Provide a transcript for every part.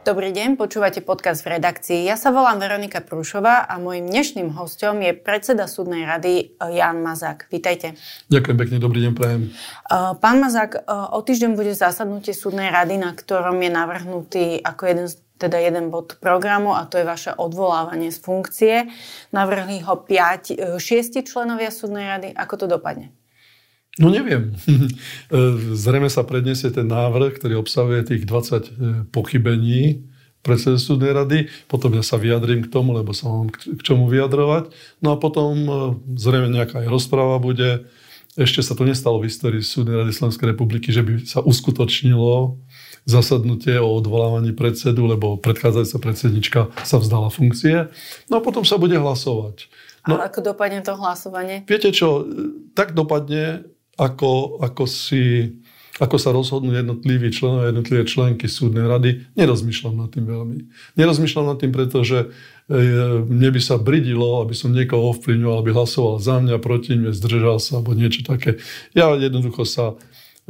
Dobrý deň, počúvate podcast v redakcii. Ja sa volám Veronika Prúšová a môjim dnešným hostom je predseda súdnej rady eh, Jan Mazák. Vítajte. Ďakujem pekne, dobrý deň, prajem. Eh, pán Mazák, eh, o týždeň bude zasadnutie súdnej rady, na ktorom je navrhnutý ako jeden teda jeden bod programu a to je vaše odvolávanie z funkcie. Navrhli ho 5, 6 členovia súdnej rady. Ako to dopadne? No neviem. Zrejme sa predniesie ten návrh, ktorý obsahuje tých 20 e, pochybení predsedu súdnej rady, potom ja sa vyjadrím k tomu, lebo sa mám k čomu vyjadrovať. No a potom e, zrejme nejaká aj rozpráva bude. Ešte sa to nestalo v histórii súdnej rady Slovenskej republiky, že by sa uskutočnilo zasadnutie o odvolávaní predsedu, lebo predchádzajúca predsednička sa vzdala funkcie. No a potom sa bude hlasovať. No, a ako dopadne to hlasovanie? Viete čo, tak dopadne, ako, ako, si, ako sa rozhodnú jednotliví členovia, jednotlivé členky súdnej rady, nerozmýšľam nad tým veľmi. Nerozmýšľam nad tým, pretože e, mne by sa bridilo, aby som niekoho ovplyvňoval, aby hlasoval za mňa, proti mne, zdržal sa, alebo niečo také. Ja jednoducho sa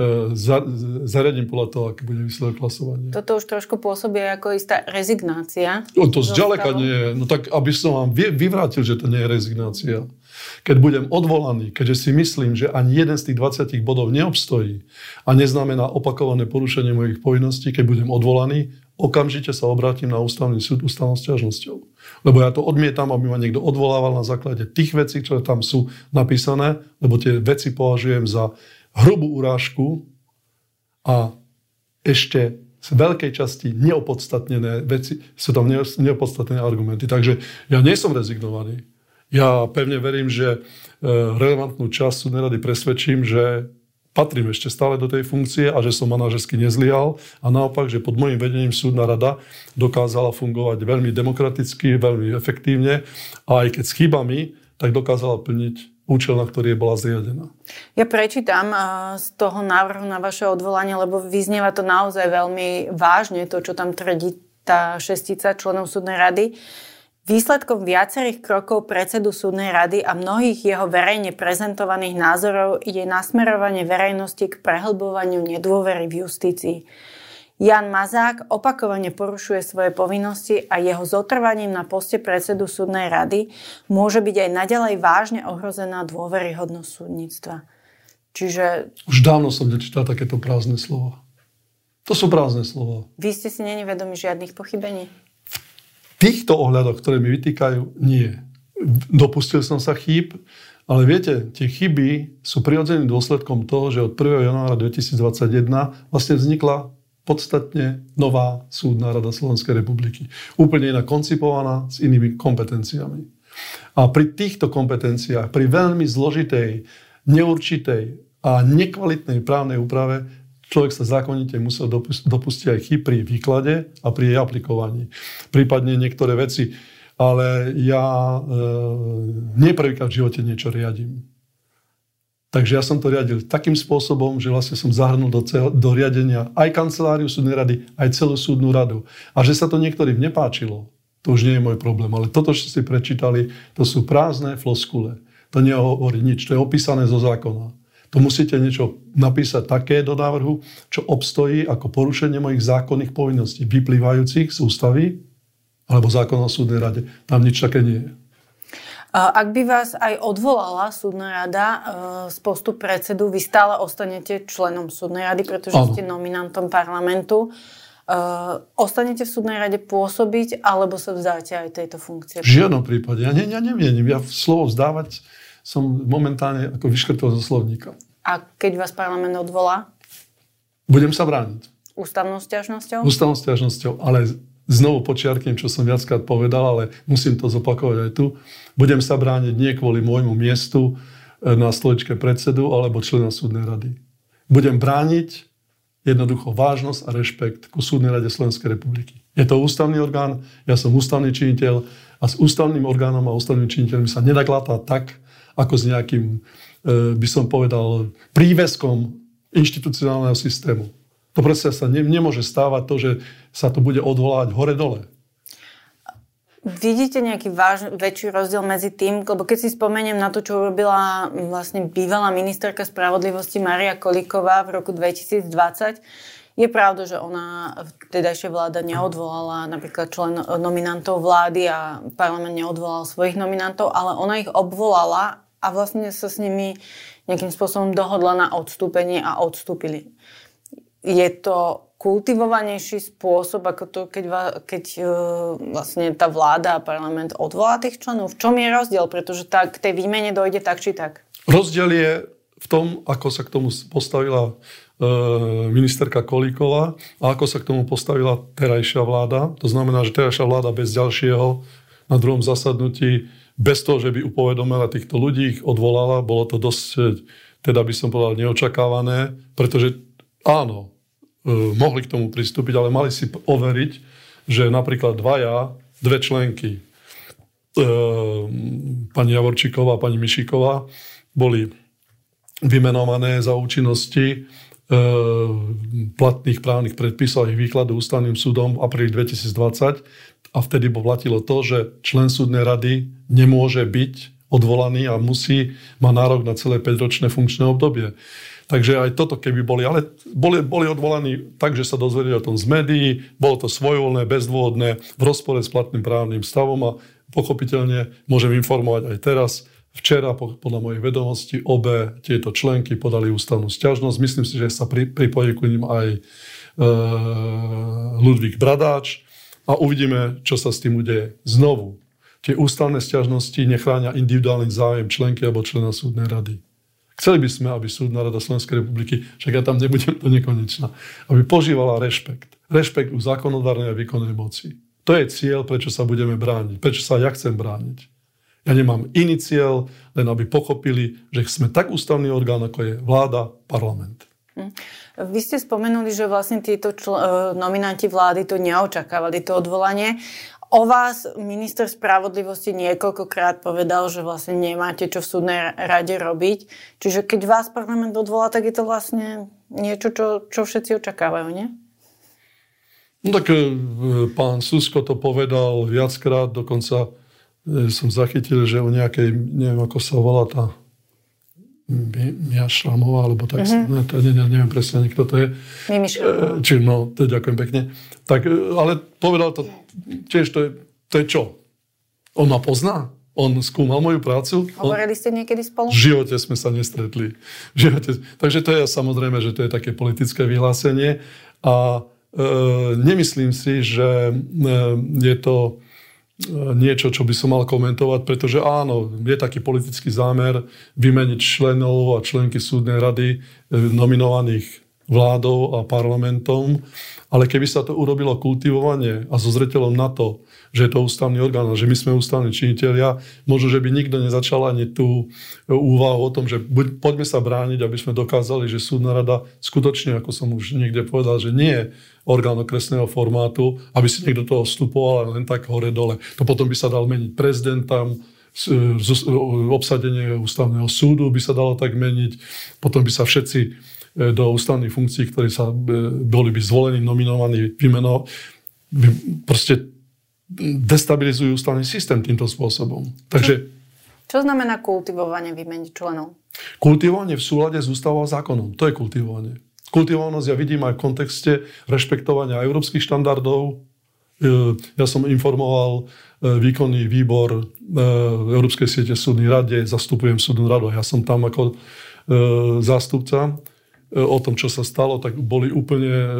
E, za, zariadím podľa toho, aký bude výsledok hlasovania. Toto už trošku pôsobí ako istá rezignácia. O, to zďaleka nie je. No tak, aby som vám vyvrátil, že to nie je rezignácia. Keď budem odvolaný, keďže si myslím, že ani jeden z tých 20 bodov neobstojí a neznamená opakované porušenie mojich povinností, keď budem odvolaný, okamžite sa obrátim na ústavný súd ústavnou stiažnosťou. Lebo ja to odmietam, aby ma niekto odvolával na základe tých vecí, ktoré tam sú napísané, lebo tie veci považujem za hrubú urážku a ešte z veľkej časti neopodstatnené veci, sú tam neopodstatnené argumenty. Takže ja nie som rezignovaný. Ja pevne verím, že e, relevantnú časť súdnej rady presvedčím, že patrím ešte stále do tej funkcie a že som manažersky nezlial a naopak, že pod môjim vedením súdna rada dokázala fungovať veľmi demokraticky, veľmi efektívne a aj keď s chybami, tak dokázala plniť účel, na ktorý bola zriadená. Ja prečítam z toho návrhu na vaše odvolanie, lebo vyznieva to naozaj veľmi vážne, to, čo tam tvrdí tá šestica členov súdnej rady. Výsledkom viacerých krokov predsedu súdnej rady a mnohých jeho verejne prezentovaných názorov je nasmerovanie verejnosti k prehlbovaniu nedôvery v justícii. Jan Mazák opakovane porušuje svoje povinnosti a jeho zotrvaním na poste predsedu súdnej rady môže byť aj naďalej vážne ohrozená dôveryhodnosť súdnictva. Čiže... Už dávno som nečítal takéto prázdne slova. To sú prázdne slova. Vy ste si není vedomi žiadnych pochybení? Týchto ohľadoch, ktoré mi vytýkajú, nie. Dopustil som sa chýb, ale viete, tie chyby sú prirodzeným dôsledkom toho, že od 1. januára 2021 vlastne vznikla podstatne nová súdna rada Slovenskej republiky. Úplne iná koncipovaná s inými kompetenciami. A pri týchto kompetenciách, pri veľmi zložitej, neurčitej a nekvalitnej právnej úprave človek sa zákonite musel dopustiť aj chyb pri výklade a pri jej aplikovaní. Prípadne niektoré veci. Ale ja e, nie v živote niečo riadím. Takže ja som to riadil takým spôsobom, že vlastne som zahrnul do, cel, do riadenia aj kanceláriu súdnej rady, aj celú súdnu radu. A že sa to niektorým nepáčilo, to už nie je môj problém. Ale toto, čo ste prečítali, to sú prázdne floskule. To nehovorí nič, to je opísané zo zákona. To musíte niečo napísať také do návrhu, čo obstojí ako porušenie mojich zákonných povinností vyplývajúcich z ústavy alebo zákona o súdnej rade. Tam nič také nie je. Ak by vás aj odvolala súdna rada e, z postu predsedu, vy stále ostanete členom súdnej rady, pretože ano. ste nominantom parlamentu. Uh, ostanete v súdnej rade pôsobiť, alebo sa vzdáte aj tejto funkcie? V žiadnom prípade. Ja, ne, ja neviem. Ja slovo vzdávať som momentálne ako vyškrtol zo slovníka. A keď vás parlament odvolá? Budem sa brániť. Ústavnou stiažnosťou? Ústavnou stiažnosťou, ale znovu počiarknem, čo som viackrát povedal, ale musím to zopakovať aj tu. Budem sa brániť nie kvôli môjmu miestu e, na stoličke predsedu alebo člena súdnej rady. Budem brániť jednoducho vážnosť a rešpekt ku súdnej rade Slovenskej republiky. Je to ústavný orgán, ja som ústavný činiteľ a s ústavným orgánom a ústavným činiteľmi sa nedakláta tak, ako s nejakým, e, by som povedal, príveskom inštitucionálneho systému. To proste sa ne, nemôže stávať to, že sa to bude odvolávať hore-dole. Vidíte nejaký váž, väčší rozdiel medzi tým, lebo keď si spomeniem na to, čo urobila vlastne bývalá ministerka spravodlivosti Maria Kolíková v roku 2020, je pravda, že ona, ešte vláda neodvolala napríklad člen nominantov vlády a parlament neodvolal svojich nominantov, ale ona ich obvolala a vlastne sa s nimi nejakým spôsobom dohodla na odstúpenie a odstúpili. Je to kultivovanejší spôsob, ako to, keď, keď uh, vlastne tá vláda a parlament odvolá tých členov? V čom je rozdiel? Pretože tá, k tej výmene dojde tak či tak. Rozdiel je v tom, ako sa k tomu postavila ministerka Kolíková a ako sa k tomu postavila terajšia vláda. To znamená, že terajšia vláda bez ďalšieho na druhom zasadnutí, bez toho, že by upovedomila týchto ľudí, ich odvolala. Bolo to dosť, teda by som povedal, neočakávané, pretože áno, E, mohli k tomu pristúpiť, ale mali si overiť, že napríklad dvaja, dve členky, e, pani Javorčíková a pani Mišiková, boli vymenované za účinnosti e, platných právnych predpisov a ich výkladu ústavným súdom v apríli 2020 a vtedy platilo to, že člen súdnej rady nemôže byť odvolaný a musí, má nárok na celé 5-ročné funkčné obdobie. Takže aj toto keby boli, ale boli, boli odvolaní tak, že sa dozvedeli o tom z médií, bolo to svojvoľné, bezdôvodné, v rozpore s platným právnym stavom a pochopiteľne môžem informovať aj teraz, Včera, podľa mojej vedomosti, obe tieto členky podali ústavnú stiažnosť. Myslím si, že sa pri, pripojí ku ním aj e, Ludvík Bradáč a uvidíme, čo sa s tým udeje. Znovu, tie ústavné stiažnosti nechránia individuálny záujem členky alebo člena súdnej rady. Chceli by sme, aby súdna rada Slovenskej republiky, však ja tam nebudem to nekonečná, aby požívala rešpekt. Rešpekt u zákonodárnej a výkonnej moci. To je cieľ, prečo sa budeme brániť, prečo sa ja chcem brániť. Ja nemám iný cieľ, len aby pochopili, že sme tak ústavný orgán, ako je vláda, parlament. Hm. Vy ste spomenuli, že vlastne títo čl- e, nominanti vlády to neočakávali, to odvolanie. O vás minister spravodlivosti niekoľkokrát povedal, že vlastne nemáte čo v súdnej rade robiť. Čiže keď vás parlament odvolá, tak je to vlastne niečo, čo, čo všetci očakávajú, nie? No tak e, pán Susko to povedal viackrát, dokonca e, som zachytil, že o nejakej, neviem ako sa volá tá Mia Šlamová, alebo tak, uh-huh. ne, to, ne, neviem presne, kto to je. Mimi e, Či, no, to ďakujem pekne. Tak, ale povedal to tiež to je, to je čo? On ma pozná? On skúmal moju prácu? Hovorili ste niekedy spolu? V živote sme sa nestretli. V živote. Takže to je samozrejme, že to je také politické vyhlásenie. A e, nemyslím si, že e, je to e, niečo, čo by som mal komentovať, pretože áno, je taký politický zámer vymeniť členov a členky súdnej rady e, nominovaných vládou a parlamentom ale keby sa to urobilo kultivovanie a so zreteľom na to, že je to ústavný orgán a že my sme ústavní činiteľia, možno, že by nikto nezačal ani tú úvahu o tom, že buď, poďme sa brániť, aby sme dokázali, že súdna rada skutočne, ako som už niekde povedal, že nie je orgán okresného formátu, aby si niekto toho vstupoval len tak hore-dole. To potom by sa dal meniť prezidentom, obsadenie ústavného súdu by sa dalo tak meniť, potom by sa všetci E, do ústavných funkcií, ktorí sa e, boli by zvolení, nominovaní, vymeno, proste destabilizujú ústavný systém týmto spôsobom. Takže... Čo znamená kultivovanie výmeny členov? Kultivovanie v súlade s ústavou a zákonom. To je kultivovanie. Kultivovanosť ja vidím aj v kontexte rešpektovania európskych štandardov. E, ja som informoval výkonný výbor Európskej siete súdnej rade, zastupujem súdnu radu a ja som tam ako zástupca o tom, čo sa stalo, tak boli úplne, e,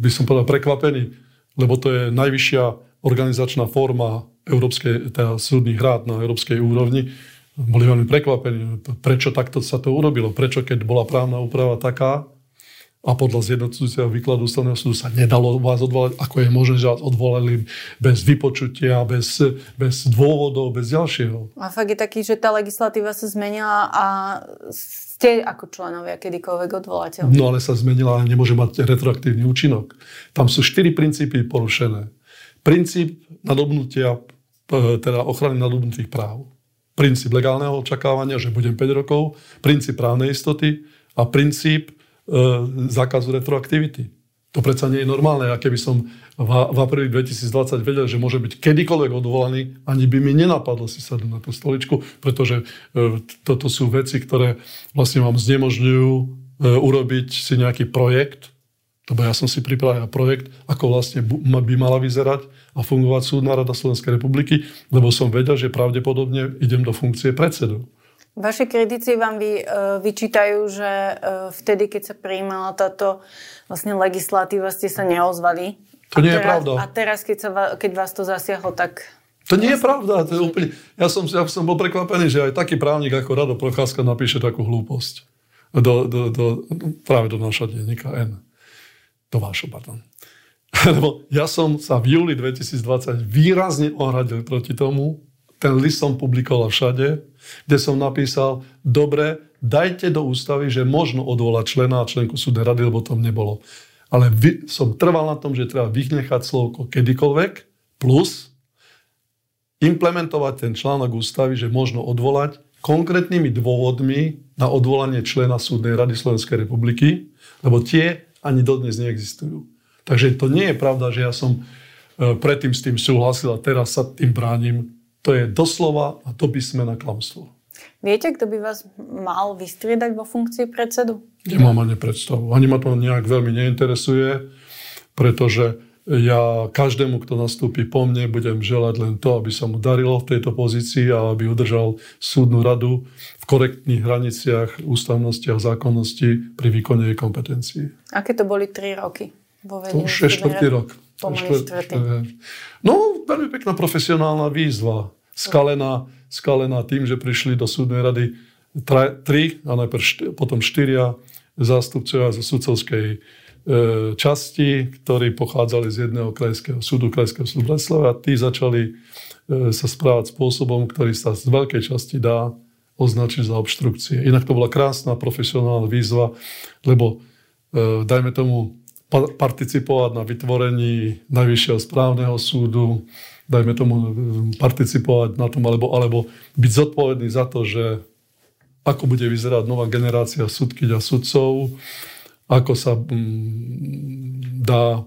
by som povedal, prekvapení, lebo to je najvyššia organizačná forma európskej, teda súdnych rád na európskej úrovni. Boli veľmi prekvapení, prečo takto sa to urobilo, prečo keď bola právna úprava taká, a podľa zjednocujúceho výkladu ústavného súdu sa nedalo vás odvolať, ako je možné, že vás odvolali bez vypočutia, bez, bez dôvodov, bez ďalšieho. A fakt je taký, že tá legislatíva sa zmenila a ste ako členovia kedykoľvek odvolateľ. No ale sa zmenila a nemôže mať retroaktívny účinok. Tam sú štyri princípy porušené. Princíp nadobnutia, e, teda ochrany nadobnutých práv. Princíp legálneho očakávania, že budem 5 rokov. Princíp právnej istoty a princíp E, zákazu retroaktivity. To predsa nie je normálne. A keby som v, v apríli 2020 vedel, že môže byť kedykoľvek odvolaný, ani by mi nenapadlo si sadnúť na tú stoličku, pretože e, toto sú veci, ktoré vlastne vám znemožňujú e, urobiť si nejaký projekt, lebo ja som si pripravil projekt, ako vlastne by mala vyzerať a fungovať súdna rada Slovenskej republiky, lebo som vedel, že pravdepodobne idem do funkcie predsedu. Vaši kritici vám vy, uh, vyčítajú, že uh, vtedy, keď sa prijímala táto vlastne legislatíva, ste sa neozvali. To nie teraz, je pravda. A teraz, keď, sa, keď vás to zasiahlo, tak... To nie je pravda. To je úplne... ja, som, ja som bol prekvapený, že aj taký právnik ako Rado Procházka napíše takú hlúposť. Do, do, do, práve do našho denníka N. Vášho, pardon. Lebo ja som sa v júli 2020 výrazne ohradil proti tomu, ten list som publikoval všade, kde som napísal, dobre, dajte do ústavy, že možno odvolať člena a členku súdnej rady, lebo tam nebolo. Ale vy, som trval na tom, že treba vynechať slovko kedykoľvek, plus implementovať ten článok ústavy, že možno odvolať konkrétnymi dôvodmi na odvolanie člena súdnej rady Slovenskej republiky, lebo tie ani dodnes neexistujú. Takže to nie je pravda, že ja som e, predtým s tým súhlasil a teraz sa tým bránim. To je doslova a to by sme na klamstvo. Viete, kto by vás mal vystriedať vo funkcii predsedu? Nemám ani predstavu. Ani ma to nejak veľmi neinteresuje, pretože ja každému, kto nastúpi po mne, budem želať len to, aby sa mu darilo v tejto pozícii a aby udržal súdnu radu v korektných hraniciach ústavnosti a zákonnosti pri výkone jej kompetencií. Aké to boli tri roky vo? To už je štvrtý rok. No, veľmi pekná profesionálna výzva. Skalená, skalená tým, že prišli do súdnej rady tri, a najprv št- potom štyria zástupcovia zo sudcovskej časti, ktorí pochádzali z jedného krajského súdu, krajského súdu Bratislava a tí začali e, sa správať spôsobom, ktorý sa z veľkej časti dá označiť za obštrukcie. Inak to bola krásna profesionálna výzva, lebo e, dajme tomu participovať na vytvorení Najvyššieho správneho súdu, dajme tomu participovať na tom, alebo, alebo byť zodpovedný za to, že ako bude vyzerať nová generácia súdkyť a sudcov, ako sa dá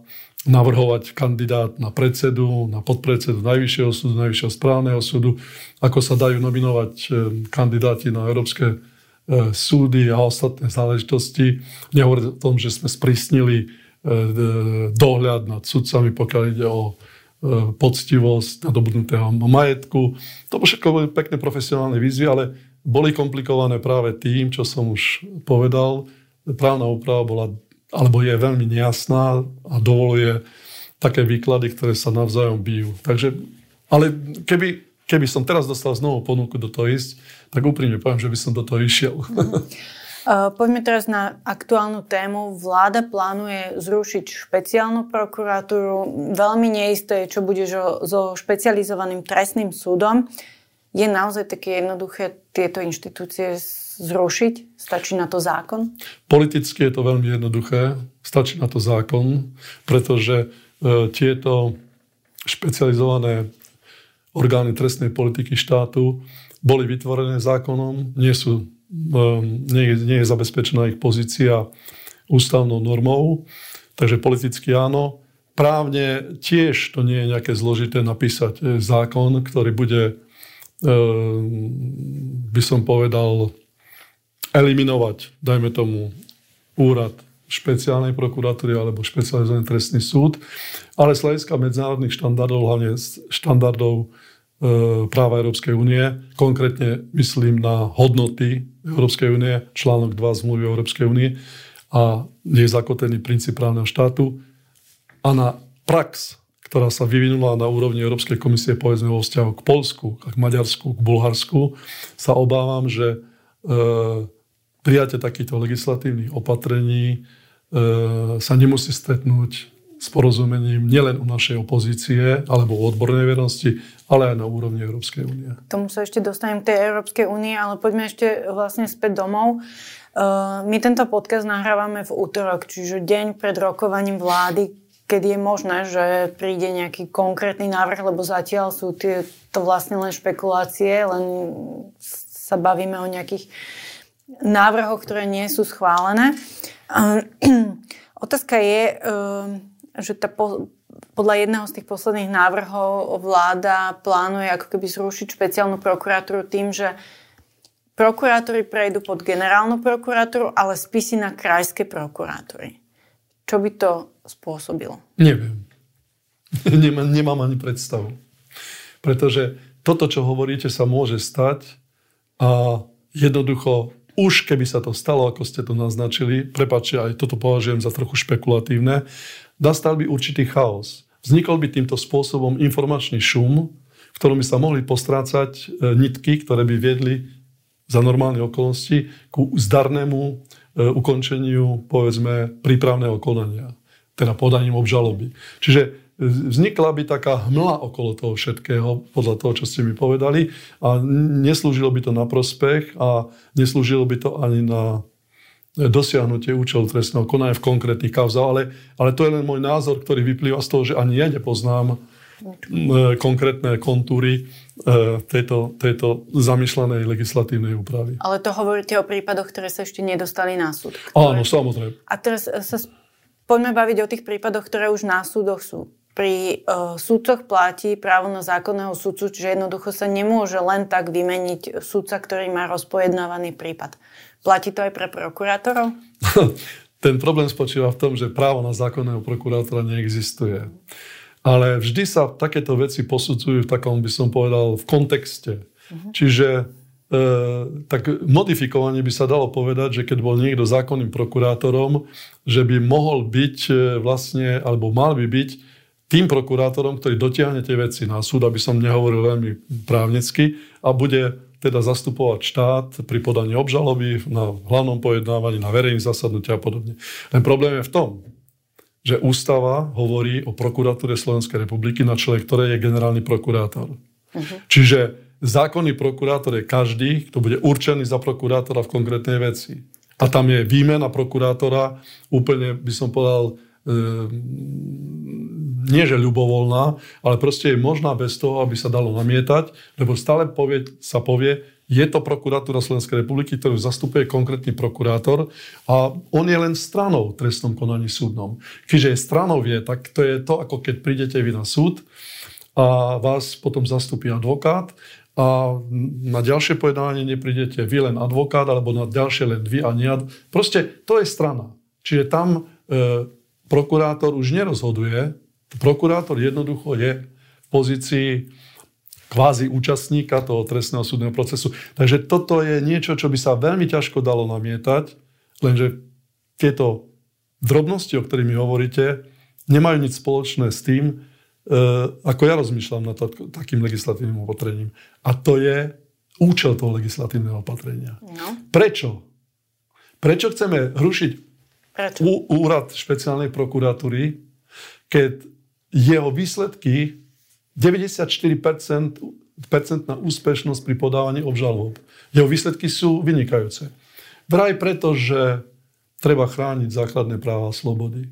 navrhovať kandidát na predsedu, na podpredsedu Najvyššieho súdu, Najvyššieho správneho súdu, ako sa dajú nominovať e, kandidáti na európske e, súdy a ostatné záležitosti. Nehovoriť o tom, že sme sprísnili E, dohľad nad sudcami, pokiaľ ide o poctivosť nadobudnutého majetku. To všetko boli pekné profesionálne výzvy, ale boli komplikované práve tým, čo som už povedal. Právna úprava bola, alebo je veľmi nejasná a dovoluje také výklady, ktoré sa navzájom bijú. Takže, ale keby, keby som teraz dostal znovu ponuku do toho ísť, tak úprimne poviem, že by som do toho išiel. Uh, poďme teraz na aktuálnu tému. Vláda plánuje zrušiť špeciálnu prokuratúru. Veľmi neisté je, čo bude so špecializovaným trestným súdom. Je naozaj také jednoduché tieto inštitúcie zrušiť? Stačí na to zákon? Politicky je to veľmi jednoduché. Stačí na to zákon, pretože e, tieto špecializované orgány trestnej politiky štátu boli vytvorené zákonom, nie sú Ehm, nie je, nie je zabezpečená ich pozícia ústavnou normou, takže politicky áno. Právne tiež to nie je nejaké zložité napísať e, zákon, ktorý bude, by som povedal, eliminovať, dajme tomu, úrad špeciálnej prokuratúry alebo špecializovaný trestný súd, ale z hľadiska medzinárodných štandardov, hlavne štandardov E, práva Európskej únie. Konkrétne myslím na hodnoty Európskej únie, článok 2 zmluvy Európskej únie a je zakotvený princíp právneho štátu a na prax, ktorá sa vyvinula na úrovni Európskej komisie povedzme vo vzťahu k Polsku, k Maďarsku, k Bulharsku, sa obávam, že e, prijatie takýchto legislatívnych opatrení sa nemusí stretnúť s porozumením nielen u našej opozície alebo u odbornej vernosti, ale aj na úrovni Európskej únie. Tomu sa ešte dostanem k tej Európskej únie, ale poďme ešte vlastne späť domov. Uh, my tento podcast nahrávame v útorok, čiže deň pred rokovaním vlády, keď je možné, že príde nejaký konkrétny návrh, lebo zatiaľ sú to vlastne len špekulácie, len sa bavíme o nejakých návrhoch, ktoré nie sú schválené. Uh, otázka je, uh, že tá po, podľa jedného z tých posledných návrhov vláda plánuje ako keby zrušiť špeciálnu prokuratúru tým, že prokurátory prejdú pod generálnu prokuratúru, ale spisy na krajské prokurátory. Čo by to spôsobilo? Neviem. nemám, nemám ani predstavu. Pretože toto, čo hovoríte, sa môže stať a jednoducho už keby sa to stalo, ako ste to naznačili, prepáčte, aj toto považujem za trochu špekulatívne, nastal by určitý chaos. Vznikol by týmto spôsobom informačný šum, v ktorom by sa mohli postrácať e, nitky, ktoré by viedli za normálne okolnosti ku zdarnému e, ukončeniu, povedzme, prípravného konania, teda podaním obžaloby. Čiže vznikla by taká hmla okolo toho všetkého, podľa toho, čo ste mi povedali, a neslúžilo by to na prospech a neslúžilo by to ani na dosiahnutie účelu trestného konania v konkrétnych kauzách, ale, ale to je len môj názor, ktorý vyplýva z toho, že ani ja nepoznám konkrétne kontúry e, tejto, tejto zamýšľanej legislatívnej úpravy. Ale to hovoríte o prípadoch, ktoré sa ešte nedostali na súd. Ktoré... Áno, samozrejme. A teraz sa poďme baviť o tých prípadoch, ktoré už na súdoch sú. Pri uh, súdcoch platí právo na zákonného súdcu, čiže jednoducho sa nemôže len tak vymeniť súdca, ktorý má rozpojednávaný prípad. Platí to aj pre prokurátorov? Ten problém spočíva v tom, že právo na zákonného prokurátora neexistuje. Ale vždy sa takéto veci posudzujú v takom, by som povedal, v kontexte. Uh-huh. Čiže e, tak modifikovane by sa dalo povedať, že keď bol niekto zákonným prokurátorom, že by mohol byť e, vlastne, alebo mal by byť tým prokurátorom, ktorý dotiahne tie veci na súd, aby som nehovoril veľmi právnecky, a bude teda zastupovať štát pri podaní obžaloby na hlavnom pojednávaní, na verejných zasadnutiach a podobne. Len problém je v tom, že ústava hovorí o prokuratúre Slovenskej republiky, na čele ktorej je generálny prokurátor. Uh-huh. Čiže zákonný prokurátor je každý, kto bude určený za prokurátora v konkrétnej veci. A tam je výmena prokurátora úplne, by som povedal, Ehm, nie že ľubovoľná, ale proste je možná bez toho, aby sa dalo namietať, lebo stále povie, sa povie, je to prokuratúra Slovenskej republiky, ktorú zastupuje konkrétny prokurátor a on je len stranou v trestnom konaní súdnom. Je stranou vie, tak to je to, ako keď prídete vy na súd a vás potom zastupí advokát a na ďalšie pojednávanie neprídete vy len advokát, alebo na ďalšie len vy a nie. Proste to je strana. Čiže tam e, prokurátor už nerozhoduje. Prokurátor jednoducho je v pozícii kvázi účastníka toho trestného súdneho procesu. Takže toto je niečo, čo by sa veľmi ťažko dalo namietať, lenže tieto drobnosti, o ktorých mi hovoríte, nemajú nič spoločné s tým, e, ako ja rozmýšľam nad takým legislatívnym opatrením. A to je účel toho legislatívneho opatrenia. No. Prečo? Prečo chceme rušiť Prečo? úrad špeciálnej prokuratúry, keď jeho výsledky 94% percentná úspešnosť pri podávaní obžalob. Jeho výsledky sú vynikajúce. Vraj preto, že treba chrániť základné práva a slobody.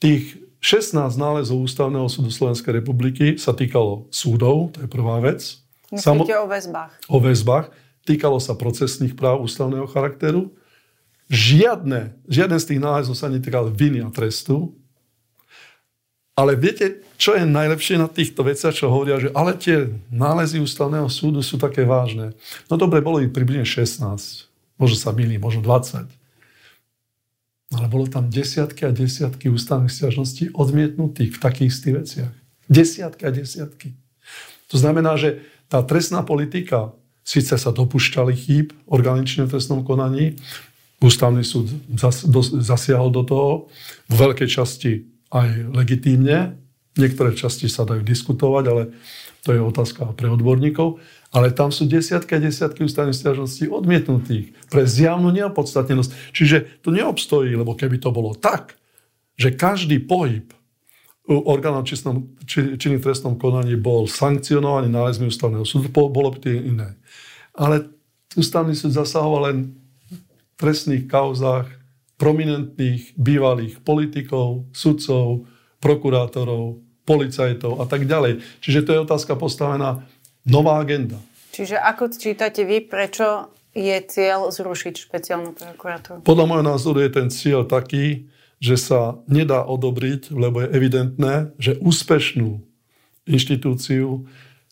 Tých 16 nálezov Ústavného súdu Slovenskej republiky sa týkalo súdov, to je prvá vec. Myslíte Samo- o väzbách? O väzbách. Týkalo sa procesných práv ústavného charakteru Žiadne, žiaden z tých nálezov sa netýkal viny a trestu. Ale viete, čo je najlepšie na týchto veciach, čo hovoria, že ale tie nálezy ústavného súdu sú také vážne. No dobre, bolo ich približne 16. Možno sa milí, možno 20. Ale bolo tam desiatky a desiatky ústavných stiažností odmietnutých v takých istých veciach. Desiatky a desiatky. To znamená, že tá trestná politika síce sa dopúšťali chýb organične v trestnom konaní, Ústavný súd zas, zasiahol do toho, v veľkej časti aj legitímne. Niektoré časti sa dajú diskutovať, ale to je otázka pre odborníkov, ale tam sú desiatky a desiatky ústavných stiažností odmietnutých pre zjavnú neopodstatnenosť. Čiže to neobstojí, lebo keby to bolo tak, že každý pohyb orgánov činných trestnom konaní bol sankcionovaný nálezmi ústavného súdu, bolo by to iné. Ale ústavný súd zasahoval len v trestných kauzách prominentných bývalých politikov, sudcov, prokurátorov, policajtov a tak ďalej. Čiže to je otázka postavená nová agenda. Čiže ako čítate vy, prečo je cieľ zrušiť špeciálnu prokuratúru? Podľa môjho názoru je ten cieľ taký, že sa nedá odobriť, lebo je evidentné, že úspešnú inštitúciu,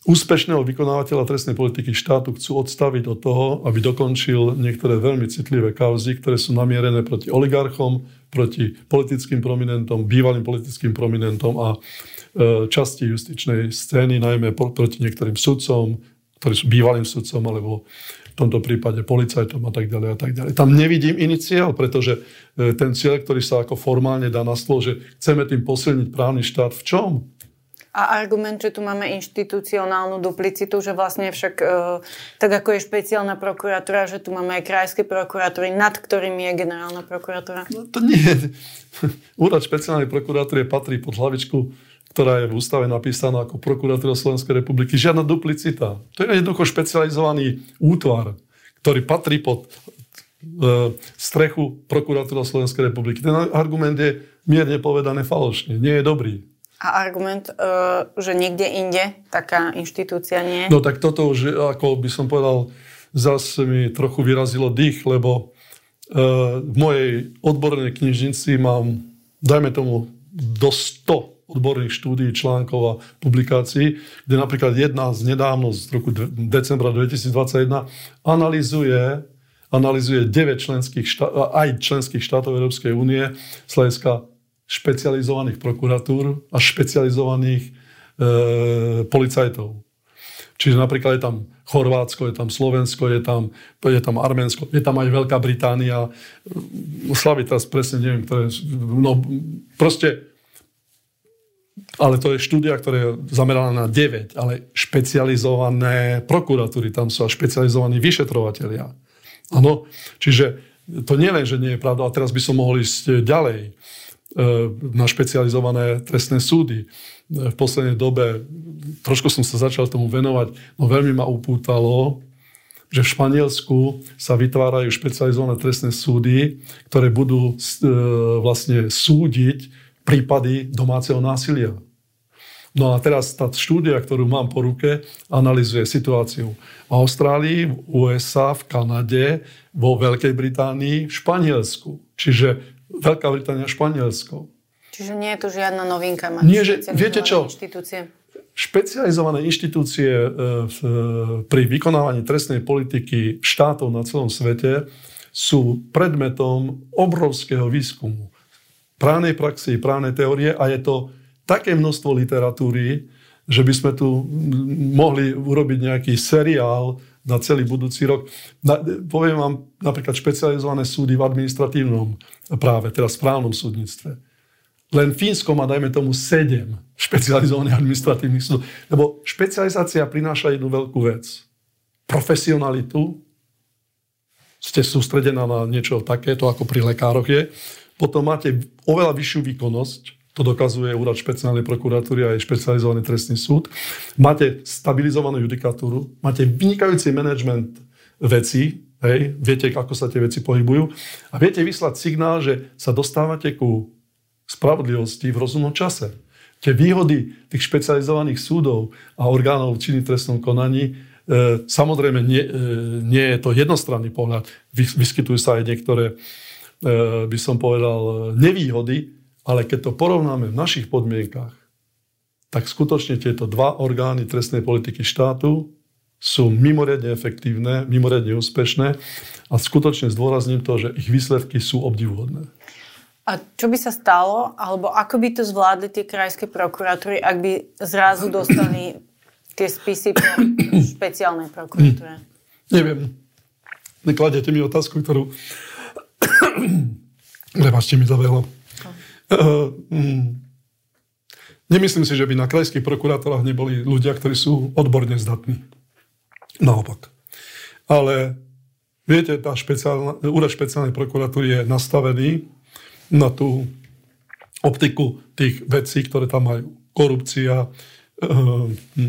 úspešného vykonávateľa trestnej politiky štátu chcú odstaviť od toho, aby dokončil niektoré veľmi citlivé kauzy, ktoré sú namierené proti oligarchom, proti politickým prominentom, bývalým politickým prominentom a E, časti justičnej scény, najmä proti niektorým sudcom, ktorí sú bývalým sudcom, alebo v tomto prípade policajtom a tak ďalej a tak ďalej. Tam nevidím iný cieľ, pretože e, ten cieľ, ktorý sa ako formálne dá na stôl, že chceme tým posilniť právny štát, v čom? A argument, že tu máme inštitucionálnu duplicitu, že vlastne však e, tak ako je špeciálna prokuratúra, že tu máme aj krajské prokuratúry, nad ktorými je generálna prokuratúra? No to nie. Úrad špeciálnej prokuratúry patrí pod hlavičku ktorá je v ústave napísaná ako prokuratúra Slovenskej republiky. Žiadna duplicita. To je jednoducho špecializovaný útvar, ktorý patrí pod e, strechu prokuratúra Slovenskej republiky. Ten argument je mierne povedané falošne. Nie je dobrý. A argument, e, že niekde inde taká inštitúcia nie? No tak toto už, ako by som povedal, zase mi trochu vyrazilo dých, lebo e, v mojej odbornej knižnici mám, dajme tomu, do 100 odborných štúdií, článkov a publikácií, kde napríklad jedna z nedávno, z roku decembra 2021, analizuje, analizuje 9 členských štát, aj členských štátov Európskej únie z špecializovaných prokuratúr a špecializovaných e, policajtov. Čiže napríklad je tam Chorvátsko, je tam Slovensko, je tam, je tam Arménsko, je tam aj Veľká Británia. Slavy teraz presne neviem, ktoré... No proste ale to je štúdia, ktorá je zameraná na 9, ale špecializované prokuratúry, tam sú aj špecializovaní vyšetrovateľia. Áno, čiže to nie len, že nie je pravda, a teraz by som mohol ísť ďalej na špecializované trestné súdy. E, v poslednej dobe, trošku som sa začal tomu venovať, no veľmi ma upútalo, že v Španielsku sa vytvárajú špecializované trestné súdy, ktoré budú e, vlastne súdiť prípady domáceho násilia. No a teraz tá štúdia, ktorú mám po ruke, analizuje situáciu v Austrálii, v USA, v Kanade, vo Veľkej Británii, v Španielsku. Čiže Veľká Británia, Španielsko. Čiže nie je to žiadna novinka mať nie, že, viete čo? inštitúcie? Špecializované inštitúcie e, v, pri vykonávaní trestnej politiky štátov na celom svete sú predmetom obrovského výskumu právnej praxi, právnej teórie a je to také množstvo literatúry, že by sme tu mohli urobiť nejaký seriál na celý budúci rok. Na, poviem vám napríklad špecializované súdy v administratívnom práve, teraz v právnom súdnictve. Len Fínsko má, dajme tomu, sedem špecializovaných administratívnych súdov. Lebo špecializácia prináša jednu veľkú vec. Profesionalitu. Ste sústredená na niečo takéto, ako pri lekároch je. Potom máte oveľa vyššiu výkonnosť, to dokazuje úrad špeciálnej prokuratúry a aj špecializovaný trestný súd. Máte stabilizovanú judikatúru, máte vynikajúci manažment vecí, hej, viete, ako sa tie veci pohybujú a viete vyslať signál, že sa dostávate ku spravodlivosti v rozumnom čase. Tie výhody tých špecializovaných súdov a orgánov činných trestnom konaní e, samozrejme nie, e, nie je to jednostranný pohľad. Vyskytujú sa aj niektoré, e, by som povedal, nevýhody, ale keď to porovnáme v našich podmienkach, tak skutočne tieto dva orgány trestnej politiky štátu sú mimoriadne efektívne, mimoriadne úspešné a skutočne zdôrazním to, že ich výsledky sú obdivuhodné. A čo by sa stalo, alebo ako by to zvládli tie krajské prokuratúry, ak by zrazu dostali tie spisy po špeciálnej prokuratúre? Neviem. Nekladete mi otázku, ktorú... Prepačte mi zabehlo. Uh, mm. Nemyslím si, že by na krajských prokurátorách neboli ľudia, ktorí sú odborne zdatní. Naopak. Ale viete, tá špeciálna, úrad špeciálnej prokuratúry je nastavený na tú optiku tých vecí, ktoré tam majú. Korupcia, e,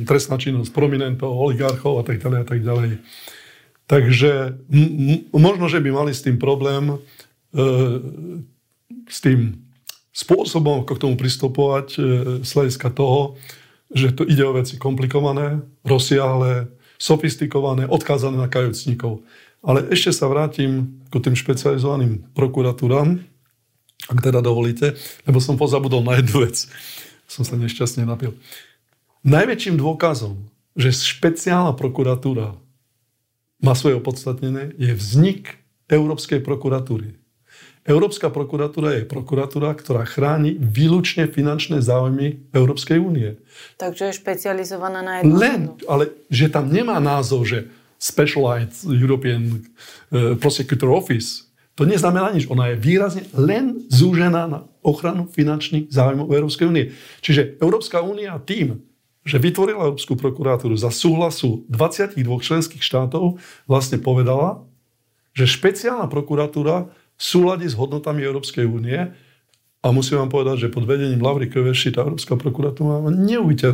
trestná činnosť prominentov, oligarchov a tak ďalej a tak ďalej. Takže m- možno, že by mali s tým problém, e, s tým spôsobom, ako k tomu pristupovať e, z hľadiska toho, že to ide o veci komplikované, rozsiahle, sofistikované, odkázané na kajúcnikov. Ale ešte sa vrátim k tým špecializovaným prokuratúram, ak teda dovolíte, lebo som pozabudol na jednu vec. Som sa nešťastne napil. Najväčším dôkazom, že špeciálna prokuratúra má svoje opodstatnené, je vznik Európskej prokuratúry. Európska prokuratúra je prokuratúra, ktorá chráni výlučne finančné záujmy Európskej únie. Takže je špecializovaná na jednu Len, ale že tam nemá názov, že Specialized European uh, Prosecutor Office, to neznamená nič. Ona je výrazne len zúžená na ochranu finančných záujmov Európskej únie. Čiže Európska únia tým, že vytvorila Európsku prokuratúru za súhlasu 22 členských štátov, vlastne povedala, že špeciálna prokuratúra súlade s hodnotami Európskej únie a musím vám povedať, že pod vedením Lavry Köveši tá Európska prokuratúra má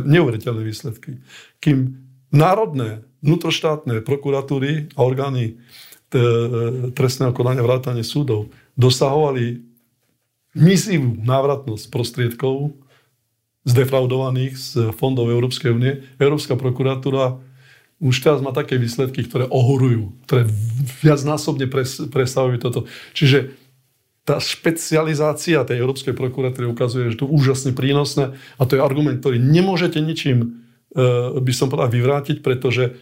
neuveriteľné výsledky. Kým národné, vnútroštátne prokuratúry a orgány trestného konania vrátane súdov dosahovali mizivú návratnosť prostriedkov zdefraudovaných z fondov Európskej únie. Európska prokuratúra už teraz má také výsledky, ktoré ohorujú, ktoré viacnásobne pres, presahujú toto. Čiže tá špecializácia tej Európskej prokuratúry ukazuje, že to je úžasne prínosné a to je argument, ktorý nemôžete ničím, e, by som povedal, vyvrátiť, pretože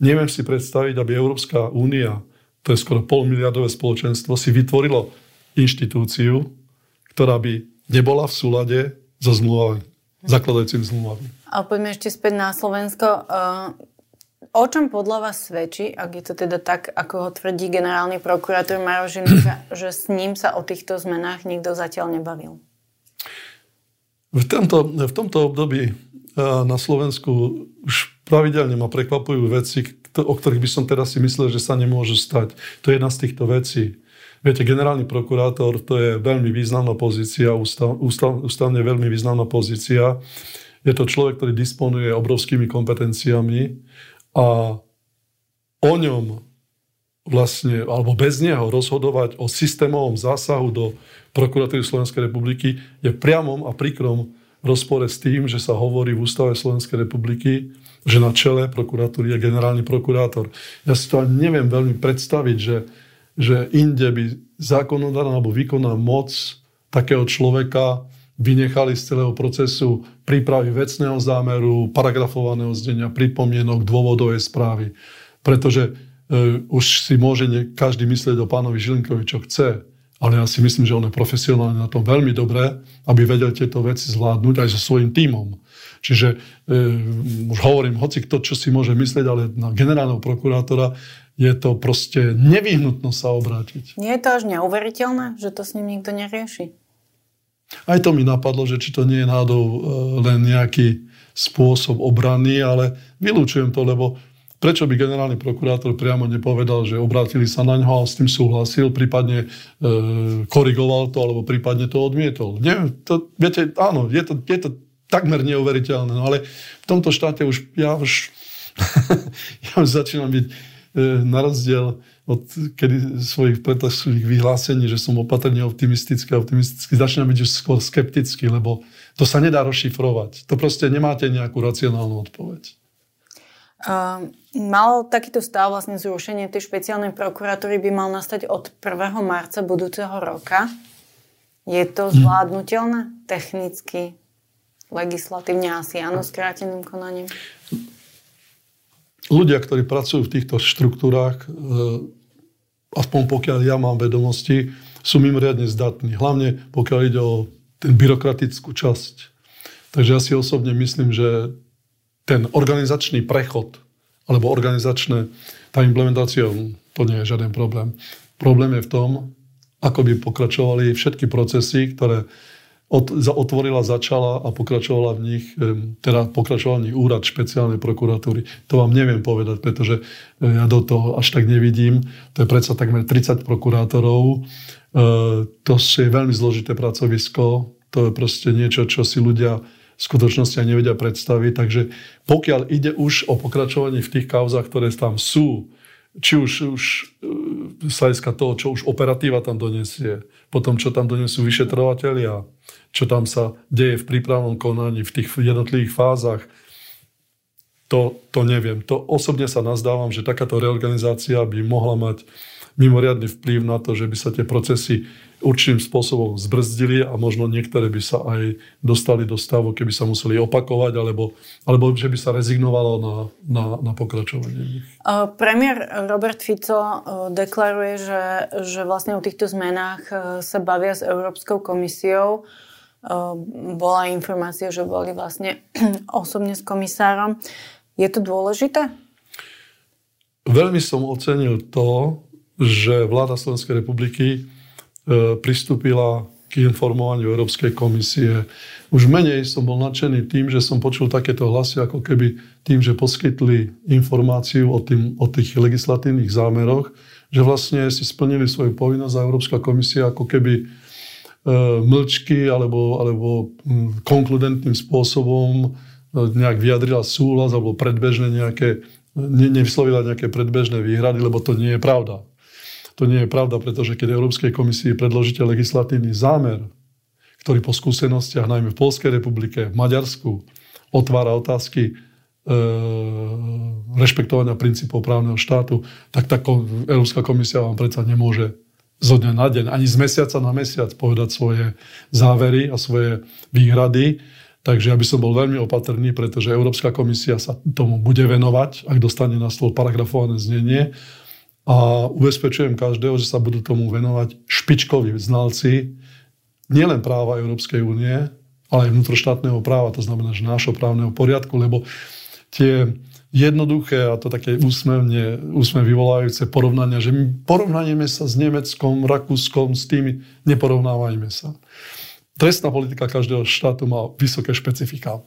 neviem si predstaviť, aby Európska únia, to je skoro polmiliardové spoločenstvo, si vytvorilo inštitúciu, ktorá by nebola v súlade so zmluvami, zakladajúcimi zmluvami. A poďme ešte späť na Slovensko. E, O čom podľa vás svedčí, ak je to teda tak, ako ho tvrdí generálny prokurátor Maro Žilinka, že s ním sa o týchto zmenách nikto zatiaľ nebavil? V tomto, v tomto období na Slovensku už pravidelne ma prekvapujú veci, o ktorých by som teraz si myslel, že sa nemôžu stať. To je jedna z týchto vecí. Viete, generálny prokurátor to je veľmi významná pozícia, ústav, ústav, ústavne veľmi významná pozícia. Je to človek, ktorý disponuje obrovskými kompetenciami a o ňom vlastne, alebo bez neho rozhodovať o systémovom zásahu do prokuratúry Slovenskej republiky je priamom a prikrom rozpore s tým, že sa hovorí v Ústave Slovenskej republiky, že na čele prokuratúry je generálny prokurátor. Ja si to ani neviem veľmi predstaviť, že, že inde by zákonodárna alebo výkonná moc takého človeka vynechali z celého procesu prípravy vecného zámeru, paragrafovaného zdenia, pripomienok, dôvodovej správy. Pretože e, už si môže ne, každý myslieť o pánovi Žilinkovi, čo chce, ale ja si myslím, že on je profesionálne na tom veľmi dobré, aby vedel tieto veci zvládnuť aj so svojím tímom. Čiže e, už hovorím, hoci kto, čo si môže myslieť, ale na generálneho prokurátora je to proste nevyhnutno sa obrátiť. Nie je to až neuveriteľné, že to s ním nikto nerieši? Aj to mi napadlo, že či to nie je náhodou e, len nejaký spôsob obrany, ale vylúčujem to, lebo prečo by generálny prokurátor priamo nepovedal, že obrátili sa na ňo a s tým súhlasil, prípadne e, korigoval to, alebo prípadne to odmietol. Nie, to, viete, áno, je to, je to takmer neuveriteľné, no ale v tomto štáte už ja už, ja už začínam byť e, na rozdiel od kedy svojich predstavných vyhlásení, že som opatrne optimistický a optimistický, začínam byť už skôr skeptický, lebo to sa nedá rozšifrovať. To proste nemáte nejakú racionálnu odpoveď. Uh, mal takýto stav, vlastne zrušenie tej špeciálnej prokuratúry by mal nastať od 1. marca budúceho roka. Je to zvládnutelné technicky, legislatívne asi áno, skráteným konaním? Ľudia, ktorí pracujú v týchto štruktúrách, aspoň pokiaľ ja mám vedomosti, sú mimoriadne zdatní. Hlavne pokiaľ ide o ten byrokratickú časť. Takže ja si osobne myslím, že ten organizačný prechod alebo organizačné, tá implementácia, to nie je žiaden problém. Problém je v tom, ako by pokračovali všetky procesy, ktoré od, otvorila, začala a pokračovala v nich, teda pokračoval v nich úrad špeciálnej prokuratúry. To vám neviem povedať, pretože e, ja do toho až tak nevidím. To je predsa takmer 30 prokurátorov. E, to je veľmi zložité pracovisko. To je proste niečo, čo si ľudia v skutočnosti aj nevedia predstaviť. Takže pokiaľ ide už o pokračovanie v tých kauzách, ktoré tam sú, či už, už sa toho, čo už operatíva tam donesie, potom čo tam donesú vyšetrovateľia, čo tam sa deje v prípravnom konaní, v tých jednotlivých fázach, to, to neviem. To osobne sa nazdávam, že takáto reorganizácia by mohla mať mimoriadný vplyv na to, že by sa tie procesy určitým spôsobom zbrzdili a možno niektoré by sa aj dostali do stavu, keby sa museli opakovať, alebo, alebo že by sa rezignovalo na, na, na pokračovanie. Premiér Robert Fico deklaruje, že, že vlastne o týchto zmenách sa bavia s Európskou komisiou. Bola informácia, že boli vlastne osobne s komisárom. Je to dôležité? Veľmi som ocenil to, že vláda Slovenskej republiky E, pristúpila k informovaniu Európskej komisie. Už menej som bol nadšený tým, že som počul takéto hlasy, ako keby tým, že poskytli informáciu o, tým, o tých legislatívnych zámeroch, že vlastne si splnili svoju povinnosť a Európska komisia ako keby mlčky alebo, alebo konkludentným spôsobom e, nejak vyjadrila súhlas alebo predbežné nejaké, ne, nevyslovila nejaké predbežné výhrady, lebo to nie je pravda. To nie je pravda, pretože keď Európskej komisii predložíte legislatívny zámer, ktorý po skúsenostiach najmä v Polskej republike, v Maďarsku, otvára otázky e, rešpektovania princípov právneho štátu, tak tá Európska komisia vám predsa nemôže zo dňa na deň, ani z mesiaca na mesiac povedať svoje závery a svoje výhrady. Takže ja by som bol veľmi opatrný, pretože Európska komisia sa tomu bude venovať, ak dostane na stôl paragrafované znenie a ubezpečujem každého, že sa budú tomu venovať špičkoví znalci nielen práva Európskej únie, ale aj vnútroštátneho práva, to znamená, že nášho právneho poriadku, lebo tie jednoduché a to také úsmevne, úsmev vyvolajúce porovnania, že my porovnanieme sa s Nemeckom, Rakúskom, s tými, neporovnávajme sa. Trestná politika každého štátu má vysoké špecifika.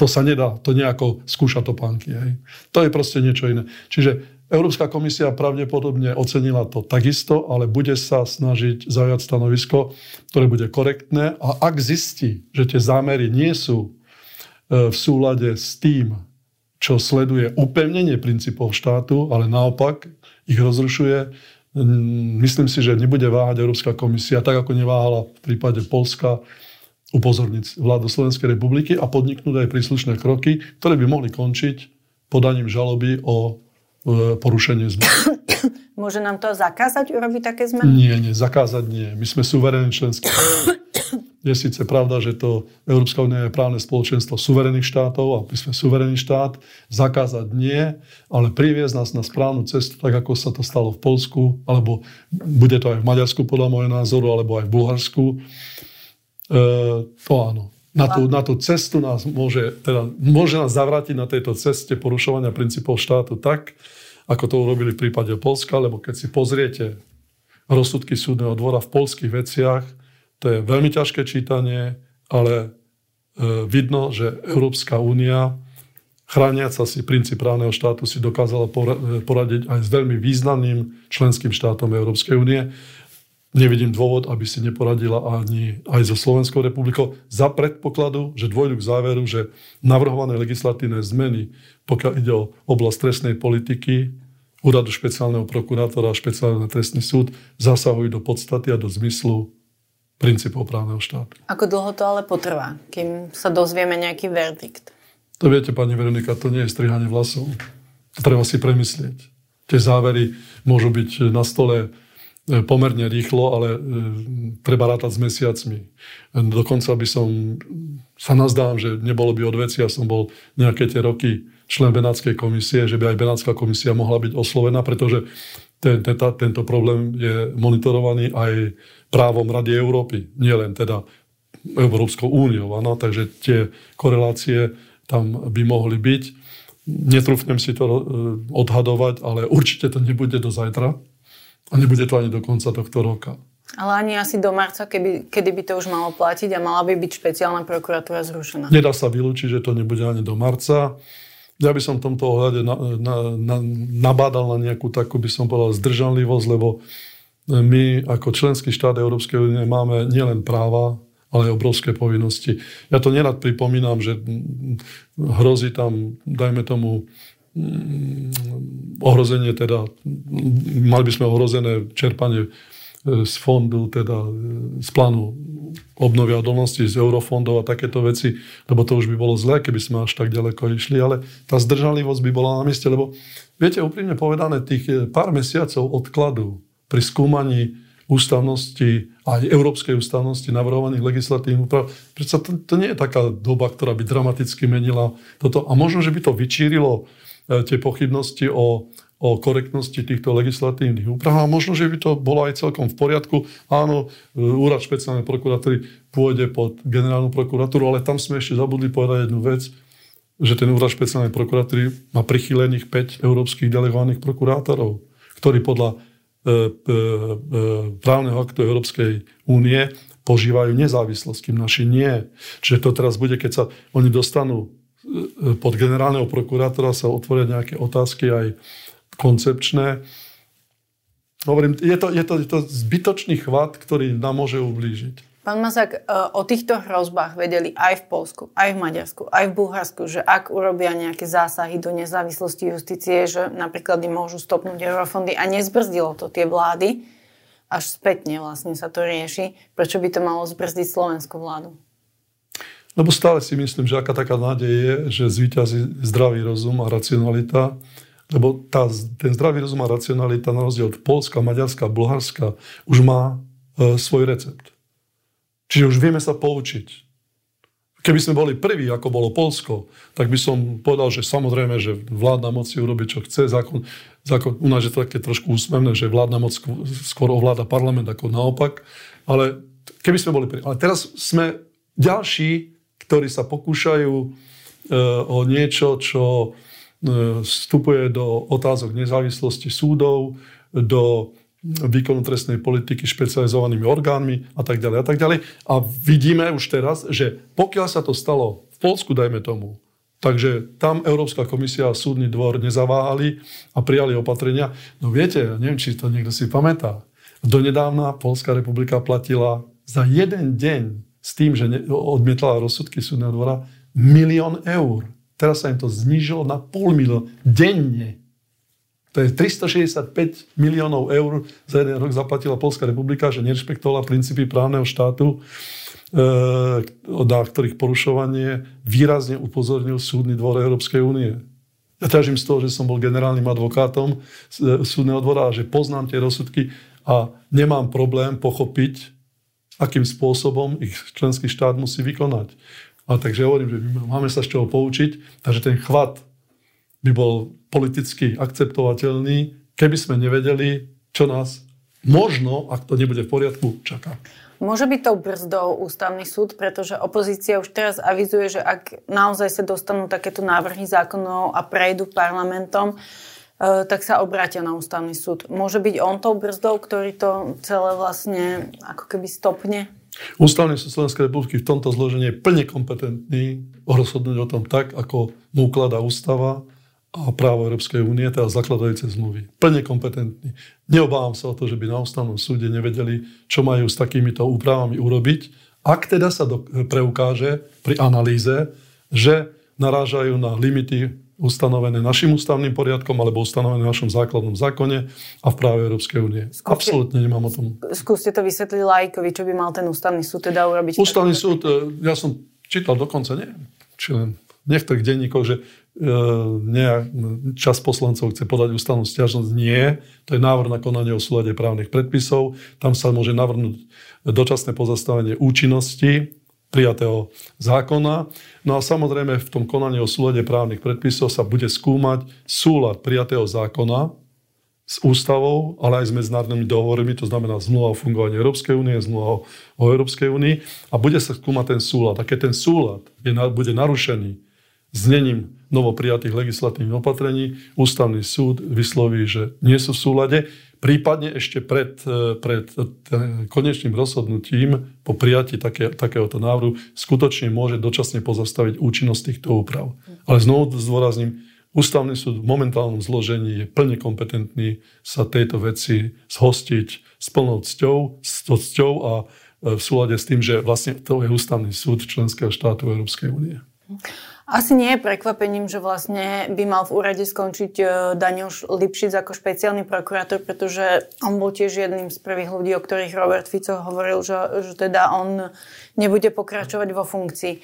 To sa nedá, to nejako skúša topánky. Hej. To je proste niečo iné. Čiže Európska komisia pravdepodobne ocenila to takisto, ale bude sa snažiť zaujať stanovisko, ktoré bude korektné a ak zistí, že tie zámery nie sú e, v súlade s tým, čo sleduje upevnenie princípov štátu, ale naopak ich rozrušuje, myslím si, že nebude váhať Európska komisia, tak ako neváhala v prípade Polska, upozorniť vládu Slovenskej republiky a podniknúť aj príslušné kroky, ktoré by mohli končiť podaním žaloby o E, porušenie zmluvy. Môže nám to zakázať urobiť také zmeny? Nie, nie, zakázať nie. My sme suverénny členský Je síce pravda, že to Európska únia je právne spoločenstvo suverénnych štátov a my sme suverénny štát. Zakázať nie, ale priviesť nás na správnu cestu, tak ako sa to stalo v Polsku, alebo bude to aj v Maďarsku podľa môjho názoru, alebo aj v Bulharsku. E, to áno. Na tú, na tú cestu nás môže, teda, môže nás zavrátiť na tejto ceste porušovania princípov štátu tak, ako to urobili v prípade Polska, lebo keď si pozriete rozsudky súdneho dvora v polských veciach, to je veľmi ťažké čítanie, ale e, vidno, že Európska únia, chrániaca si princíp právneho štátu, si dokázala poradiť aj s veľmi významným členským štátom Európskej únie. Nevidím dôvod, aby si neporadila ani aj so Slovenskou republikou. Za predpokladu, že dôjdu k záveru, že navrhované legislatívne zmeny, pokiaľ ide o oblasť trestnej politiky, úradu špeciálneho prokurátora a špeciálny trestný súd, zasahujú do podstaty a do zmyslu princípov právneho štátu. Ako dlho to ale potrvá, kým sa dozvieme nejaký verdikt? To viete, pani Veronika, to nie je strihanie vlasov. To treba si premyslieť. Tie závery môžu byť na stole E, pomerne rýchlo, ale e, treba rátať s mesiacmi. Dokonca by som sa nazdávam, že nebolo by od veci, ja som bol nejaké tie roky člen Benátskej komisie, že by aj Benátska komisia mohla byť oslovená, pretože ten, ten, tento problém je monitorovaný aj právom Rady Európy, nielen teda Európskou úniou. Ano? Takže tie korelácie tam by mohli byť. Netrúfnem si to e, odhadovať, ale určite to nebude do zajtra a nebude to ani do konca tohto roka. Ale ani asi do marca, keby, kedy by to už malo platiť a mala by byť špeciálna prokuratúra zrušená. Nedá sa vylúčiť, že to nebude ani do marca. Ja by som v tomto ohľade na, na, na, nabádal na nejakú takú, by som povedal, zdržanlivosť, lebo my ako členský štát Európskej únie máme nielen práva, ale aj obrovské povinnosti. Ja to nerad pripomínam, že hrozí tam, dajme tomu, mm, ohrozenie teda, mali by sme ohrozené čerpanie E, z fondu, teda e, z plánu obnovia odolnosti, z eurofondov a takéto veci, lebo to už by bolo zlé, keby sme až tak ďaleko išli, ale tá zdržanlivosť by bola na mieste, lebo viete, úprimne povedané, tých e, pár mesiacov odkladu pri skúmaní ústavnosti aj európskej ústavnosti navrhovaných legislatívnych úprav. Prečo to, to nie je taká doba, ktorá by dramaticky menila toto. A možno, že by to vyčírilo tie pochybnosti o o korektnosti týchto legislatívnych úprav a možno, že by to bolo aj celkom v poriadku. Áno, e, úrad špeciálnej prokuratúry pôjde pod generálnu prokuratúru, ale tam sme ešte zabudli povedať jednu vec, že ten úrad špeciálnej prokuratúry má prichylených 5 európskych delegovaných prokurátorov, ktorí podľa e, e, e, právneho aktu Európskej únie požívajú nezávislosť, kým naši nie. Čiže to teraz bude, keď sa oni dostanú e, pod generálneho prokurátora, sa otvoria nejaké otázky aj koncepčné. Hovorím, je to, je to, je to zbytočný chvat, ktorý nám môže ublížiť. Pán Mazák, e, o týchto hrozbách vedeli aj v Polsku, aj v Maďarsku, aj v Bulharsku, že ak urobia nejaké zásahy do nezávislosti justície, že napríklad im môžu stopnúť eurofondy a nezbrzdilo to tie vlády, až spätne vlastne sa to rieši, prečo by to malo zbrzdiť slovenskú vládu? Lebo stále si myslím, že aká taká nádej je, že zvýťazí zdravý rozum a racionalita lebo tá, ten zdravý rozum a racionalita na rozdiel od Polska, Maďarska, Bulharska už má e, svoj recept. Čiže už vieme sa poučiť. Keby sme boli prví, ako bolo Polsko, tak by som povedal, že samozrejme, že vládna moc si urobi, čo chce. Zákon, zákon, u nás je to také trošku úsmevné, že vládna moc skôr ovláda parlament ako naopak. Ale keby sme boli prví. Ale teraz sme ďalší, ktorí sa pokúšajú e, o niečo, čo E, vstupuje do otázok nezávislosti súdov, do výkonu trestnej politiky špecializovanými orgánmi a tak ďalej a tak ďalej. A vidíme už teraz, že pokiaľ sa to stalo v Polsku, dajme tomu, takže tam Európska komisia a súdny dvor nezaváhali a prijali opatrenia. No viete, neviem, či to niekto si pamätá. Donedávna Polská republika platila za jeden deň s tým, že odmietala rozsudky súdneho dvora milión eur. Teraz sa im to znížilo na pol milióna denne. To je 365 miliónov eur za jeden rok zaplatila Polská republika, že nerešpektovala princípy právneho štátu, na ktorých porušovanie výrazne upozornil súdny dvor Európskej únie. Ja ťažím z toho, že som bol generálnym advokátom e, súdneho dvora že poznám tie rozsudky a nemám problém pochopiť, akým spôsobom ich členský štát musí vykonať. A takže hovorím, že máme sa z čoho poučiť, takže ten chvat by bol politicky akceptovateľný, keby sme nevedeli, čo nás možno, ak to nebude v poriadku, čaká. Môže byť tou brzdou ústavný súd, pretože opozícia už teraz avizuje, že ak naozaj sa dostanú takéto návrhy zákonov a prejdú parlamentom, e, tak sa obrátia na ústavný súd. Môže byť on tou brzdou, ktorý to celé vlastne ako keby stopne? Ústavný súd Slovenskej republiky v tomto zložení je plne kompetentný rozhodnúť o tom tak, ako mu ukladá ústava a právo Európskej únie, teda zakladajúce zmluvy. Plne kompetentný. Neobávam sa o to, že by na ústavnom súde nevedeli, čo majú s takýmito úpravami urobiť, ak teda sa do, preukáže pri analýze, že narážajú na limity ustanovené našim ústavným poriadkom alebo ustanovené v našom základnom zákone a v práve Európskej únie. Skúste, Absolutne nemám o tom. Skúste to vysvetliť lajkovi, čo by mal ten ústavný súd teda urobiť. Ústavný súd, e, ja som čítal dokonca, nie, či len v niektorých denníkoch, že nie, čas poslancov chce podať ústavnú stiažnosť. Nie, to je návrh na konanie o súlade právnych predpisov. Tam sa môže navrhnúť dočasné pozastavenie účinnosti prijatého zákona. No a samozrejme v tom konaní o súlade právnych predpisov sa bude skúmať súlad prijatého zákona s ústavou, ale aj s medzinárodnými dohovormi, to znamená zmluva o fungovaní Európskej únie, zmluva o, Európskej únii a bude sa skúmať ten súlad. A keď ten súlad je, bude narušený znením novoprijatých legislatívnych opatrení, ústavný súd vysloví, že nie sú v súlade, prípadne ešte pred, e, pred konečným rozhodnutím po prijatí také, takéhoto návrhu skutočne môže dočasne pozastaviť účinnosť týchto úprav. Ale znovu zdôrazním, Ústavný súd v momentálnom zložení je plne kompetentný sa tejto veci zhostiť s plnou cťou, s cťou a e, v súlade s tým, že vlastne to je ústavný súd členského štátu Európskej únie. Asi nie je prekvapením, že vlastne by mal v úrade skončiť e, Daniel Lipšic ako špeciálny prokurátor, pretože on bol tiež jedným z prvých ľudí, o ktorých Robert Fico hovoril, že, že teda on nebude pokračovať vo funkcii.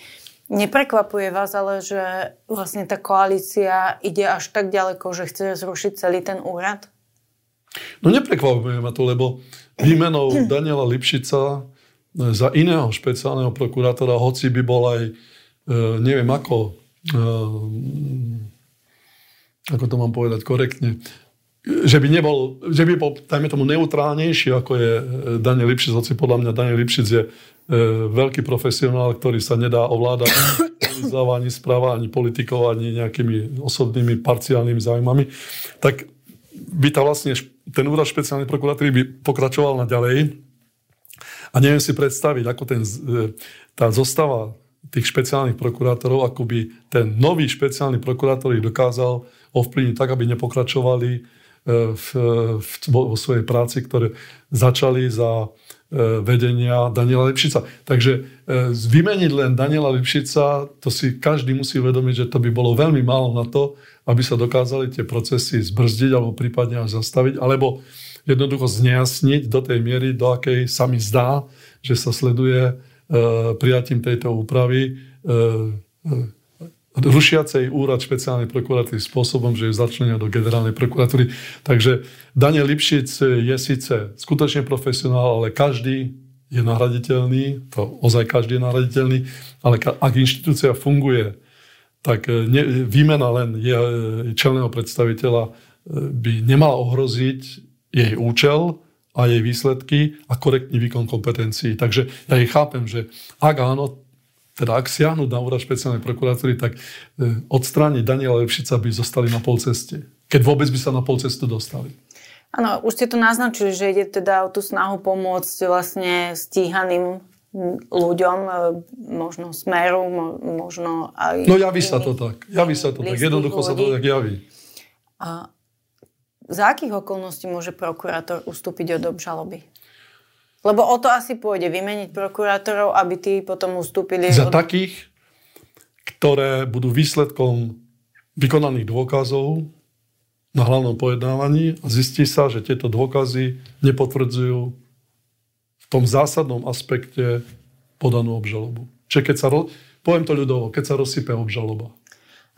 Neprekvapuje vás ale, že vlastne tá koalícia ide až tak ďaleko, že chce zrušiť celý ten úrad? No neprekvapuje ma to, lebo výmenou Daniela Lipšica za iného špeciálneho prokurátora, hoci by bol aj, neviem ako, e, ako to mám povedať korektne, že by nebol, že by bol, dajme tomu, neutrálnejší, ako je Daniel Lipšic, hoci podľa mňa Daniel Lipšic je E, veľký profesionál, ktorý sa nedá ovládať ani správa, ani politikou, ani nejakými osobnými parciálnymi záujmami, tak by tá vlastne ten úrad špeciálnej prokuratúry by pokračoval na ďalej. A neviem si predstaviť, ako ten, e, tá zostava tých špeciálnych prokurátorov, ako by ten nový špeciálny prokurátor ich dokázal ovplyvniť tak, aby nepokračovali e, v, v, vo svojej práci, ktoré začali za E, vedenia Daniela Lipšica. Takže e, vymeniť len Daniela Lipšica, to si každý musí uvedomiť, že to by bolo veľmi málo na to, aby sa dokázali tie procesy zbrzdiť alebo prípadne až zastaviť, alebo jednoducho znejasniť do tej miery, do akej sa mi zdá, že sa sleduje prijatím tejto úpravy rušiacej úrad špeciálnej prokuratúry spôsobom, že ju začlenia do generálnej prokuratúry. Takže Daniel Lipšic je síce skutočne profesionál, ale každý je nahraditeľný, to ozaj každý je nahraditeľný, ale ak inštitúcia funguje, tak ne, výmena len je, čelného predstaviteľa by nemala ohroziť jej účel a jej výsledky a korektný výkon kompetencií. Takže ja jej chápem, že ak áno, teda ak siahnu na úrad špeciálnej prokuratúry, tak e, odstrániť Daniela Lepšica by zostali na pol ceste. Keď vôbec by sa na pol cestu dostali. Áno, už ste to naznačili, že ide teda o tú snahu pomôcť vlastne stíhaným ľuďom, e, možno smeru, možno aj... No javí sa to tak. Javí sa to tak. Jednoducho ľudí. sa to tak javí. A za akých okolností môže prokurátor ustúpiť od obžaloby? Lebo o to asi pôjde, vymeniť prokurátorov, aby tí potom ustúpili. Za od... takých, ktoré budú výsledkom vykonaných dôkazov na hlavnom pojednávaní a zistí sa, že tieto dôkazy nepotvrdzujú v tom zásadnom aspekte podanú obžalobu. Čiže keď sa, poviem to ľudovo, keď sa rozsype obžaloba.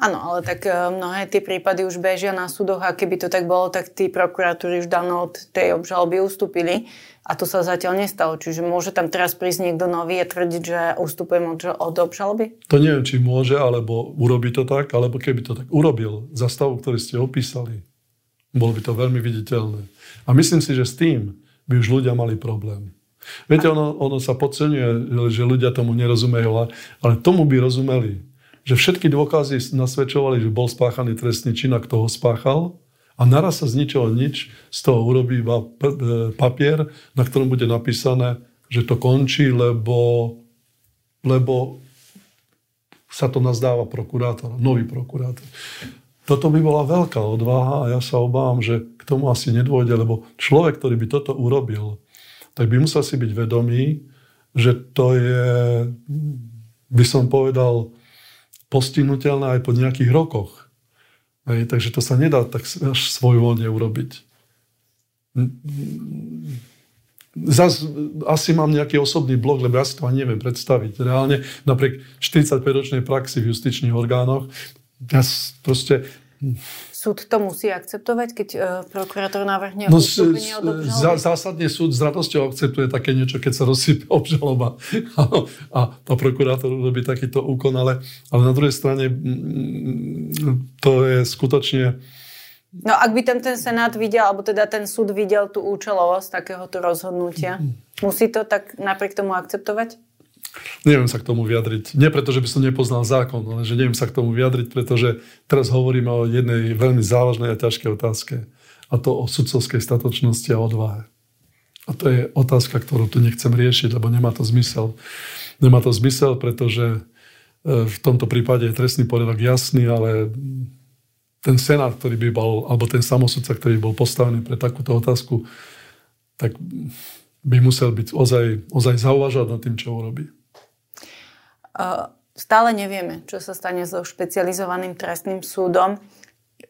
Áno, ale tak e, mnohé tie prípady už bežia na súdoch a keby to tak bolo, tak tí prokuratúry už dávno od tej obžaloby ustúpili. A to sa zatiaľ nestalo. Čiže môže tam teraz prísť niekto nový a tvrdiť, že ustupujem od, od obžaloby? To neviem, či môže, alebo urobí to tak, alebo keby to tak urobil za stavu, ktorý ste opísali, bolo by to veľmi viditeľné. A myslím si, že s tým by už ľudia mali problém. Viete, ono, ono sa podceňuje, že ľudia tomu nerozumejú, ale tomu by rozumeli. Že všetky dôkazy nasvedčovali, že bol spáchaný trestný čin a kto ho spáchal a naraz sa z ničoho nič z toho urobí iba e, papier, na ktorom bude napísané, že to končí, lebo, lebo sa to nazdáva prokurátor, nový prokurátor. Toto by bola veľká odvaha a ja sa obávam, že k tomu asi nedôjde, lebo človek, ktorý by toto urobil, tak by musel si byť vedomý, že to je, by som povedal, postihnutelné aj po nejakých rokoch. Hej, takže to sa nedá tak až svojvoľne urobiť. Zas asi mám nejaký osobný blok, lebo ja si to ani neviem predstaviť. Reálne napriek 45-ročnej praxi v justičných orgánoch, ja proste Súd to musí akceptovať, keď uh, prokurátor navrhne no, ustúpenie od obžaloby? Zásadne súd s radosťou akceptuje také niečo, keď sa rozsype obžaloba. a, a prokurátor robí takýto úkon, ale, ale na druhej strane to je skutočne... No ak by ten, ten Senát videl, alebo teda ten súd videl tú účelovosť takéhoto rozhodnutia, musí to tak napriek tomu akceptovať? Neviem sa k tomu vyjadriť. Nie preto, že by som nepoznal zákon, ale že neviem sa k tomu vyjadriť, pretože teraz hovoríme o jednej veľmi závažnej a ťažkej otázke. a to o sudcovskej statočnosti a odvahe. A to je otázka, ktorú tu nechcem riešiť, lebo nemá to zmysel. Nemá to zmysel, pretože e, v tomto prípade je trestný poriadok jasný, ale ten senát, ktorý by bol, alebo ten samosudca, ktorý bol postavený pre takúto otázku, tak by musel byť ozaj, ozaj zauvažovať nad tým, čo urobí. Stále nevieme, čo sa stane so špecializovaným trestným súdom.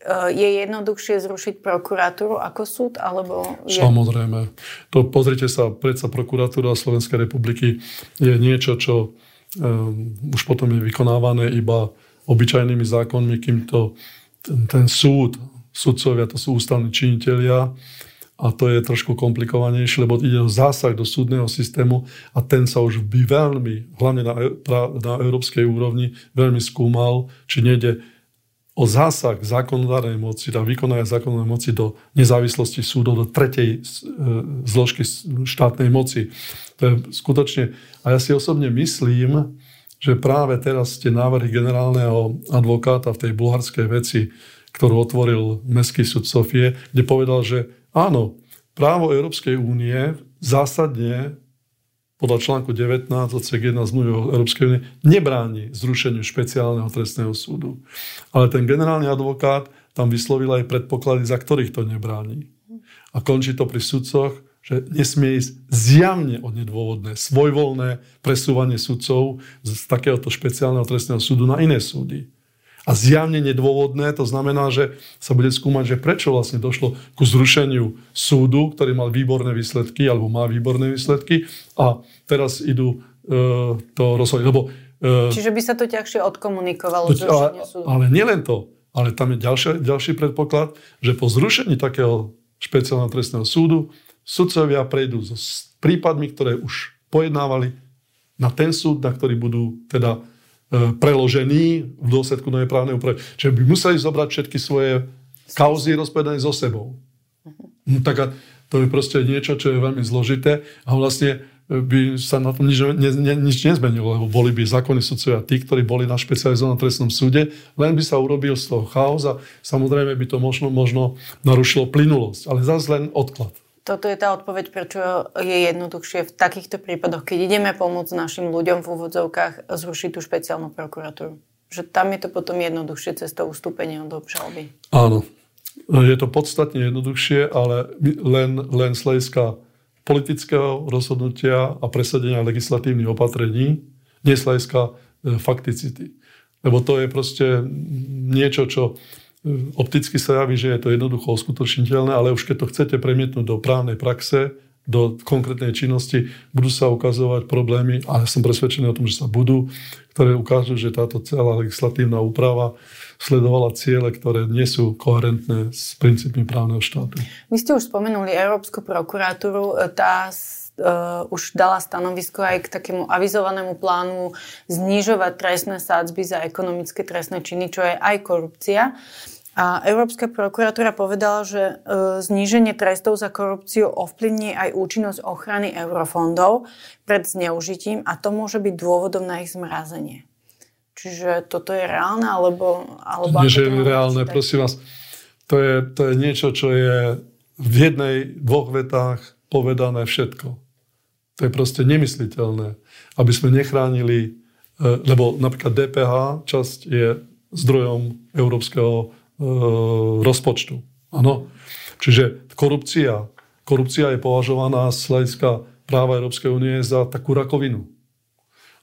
Eh, je jednoduchšie zrušiť prokuratúru ako súd? Alebo je... Samozrejme. To, pozrite sa, predsa prokuratúra Slovenskej republiky je niečo, čo um, už potom je vykonávané iba obyčajnými zákonmi, kým to ten, ten súd, sudcovia, to sú ústavní činitelia, a to je trošku komplikovanejšie, lebo ide o zásah do súdneho systému a ten sa už by veľmi, hlavne na, na európskej úrovni, veľmi skúmal, či nejde o zásah zákonodárnej moci, teda vykonania zákonodárnej moci do nezávislosti súdov, do tretej e, zložky štátnej moci. To je skutočne... A ja si osobne myslím, že práve teraz tie návrhy generálneho advokáta v tej bulharskej veci, ktorú otvoril Mestský súd Sofie, kde povedal, že áno, právo Európskej únie zásadne podľa článku 19 odsek 1 zmluvy Európskej únie nebráni zrušeniu špeciálneho trestného súdu. Ale ten generálny advokát tam vyslovil aj predpoklady, za ktorých to nebráni. A končí to pri sudcoch, že nesmie ísť zjavne o nedôvodné, svojvoľné presúvanie sudcov z takéhoto špeciálneho trestného súdu na iné súdy a zjavne nedôvodné. To znamená, že sa bude skúmať, že prečo vlastne došlo ku zrušeniu súdu, ktorý mal výborné výsledky alebo má výborné výsledky a teraz idú e, to rozhodnúť. Lebo, e, Čiže by sa to ťažšie odkomunikovalo to, ale, súdu. Ale nielen to, ale tam je ďalší, ďalší predpoklad, že po zrušení takého špeciálneho trestného súdu sudcovia prejdú s prípadmi, ktoré už pojednávali na ten súd, na ktorý budú teda preložený v dôsledku novej právnej úpravy. Čiže by museli zobrať všetky svoje kauzy rozpovedané so sebou. No, tak a to je proste niečo, čo je veľmi zložité a vlastne by sa na tom nič, ne, ne, nič nezmenilo, lebo boli by zákony sudcovia tí, ktorí boli na špecializovanom trestnom súde, len by sa urobil z toho chaos a samozrejme by to možno, možno narušilo plynulosť, ale zase len odklad. Toto je tá odpoveď, prečo je jednoduchšie v takýchto prípadoch, keď ideme pomôcť našim ľuďom v úvodzovkách zrušiť tú špeciálnu prokuratúru. Že tam je to potom jednoduchšie cestou ustúpenia od obžaloby. Áno. Je to podstatne jednoduchšie, ale len, len z politického rozhodnutia a presadenia legislatívnych opatrení, nie z e, fakticity. Lebo to je proste niečo, čo opticky sa javí, že je to jednoducho uskutočniteľné, ale už keď to chcete premietnúť do právnej praxe, do konkrétnej činnosti, budú sa ukazovať problémy, a ja som presvedčený o tom, že sa budú, ktoré ukážu, že táto celá legislatívna úprava sledovala ciele, ktoré nie sú koherentné s princípmi právneho štátu. Vy ste už spomenuli Európsku prokuratúru. Tá uh, už dala stanovisko aj k takému avizovanému plánu znižovať trestné sádzby za ekonomické trestné činy, čo je aj korupcia. A Európska prokuratúra povedala, že e, zníženie trestov za korupciu ovplyvní aj účinnosť ochrany eurofondov pred zneužitím a to môže byť dôvodom na ich zmrazenie. Čiže toto je reálne, alebo... alebo Nie, že je reálne, prosím vás. To je, to je niečo, čo je v jednej, dvoch vetách povedané všetko. To je proste nemysliteľné, aby sme nechránili, e, lebo napríklad DPH časť je zdrojom európskeho E, rozpočtu. Áno. Čiže korupcia, korupcia je považovaná z hľadiska práva Európskej únie za takú rakovinu.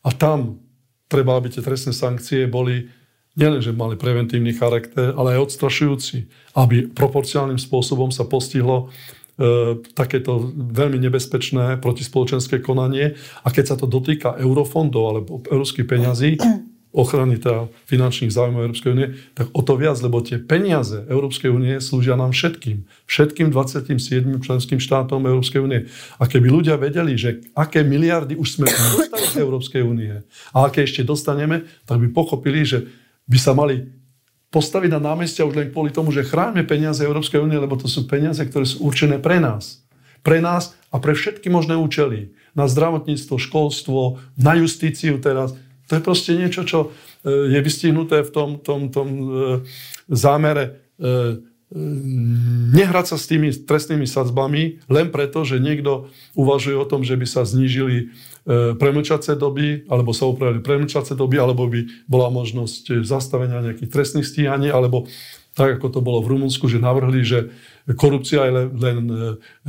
A tam treba, aby tie trestné sankcie boli nielen, že mali preventívny charakter, ale aj odstrašujúci, aby proporcionálnym spôsobom sa postihlo takéto veľmi nebezpečné protispoločenské konanie. A keď sa to dotýka eurofondov alebo európskych peňazí, ochrany teda finančných záujmov Európskej únie, tak o to viac, lebo tie peniaze Európskej únie slúžia nám všetkým. Všetkým 27 členským štátom Európskej únie. A keby ľudia vedeli, že aké miliardy už sme dostali z Európskej únie a aké ešte dostaneme, tak by pochopili, že by sa mali postaviť na námestia už len kvôli tomu, že chráňme peniaze Európskej únie, lebo to sú peniaze, ktoré sú určené pre nás. Pre nás a pre všetky možné účely. Na zdravotníctvo, školstvo, na justíciu teraz to je proste niečo, čo e, je vystihnuté v tom, tom, tom e, zámere e, nehrať sa s tými trestnými sadzbami len preto, že niekto uvažuje o tom, že by sa znížili premlčacie doby, alebo sa upravili premlčacie doby, alebo by bola možnosť zastavenia nejakých trestných stíhaní, alebo tak, ako to bolo v Rumunsku, že navrhli, že korupcia je len, e,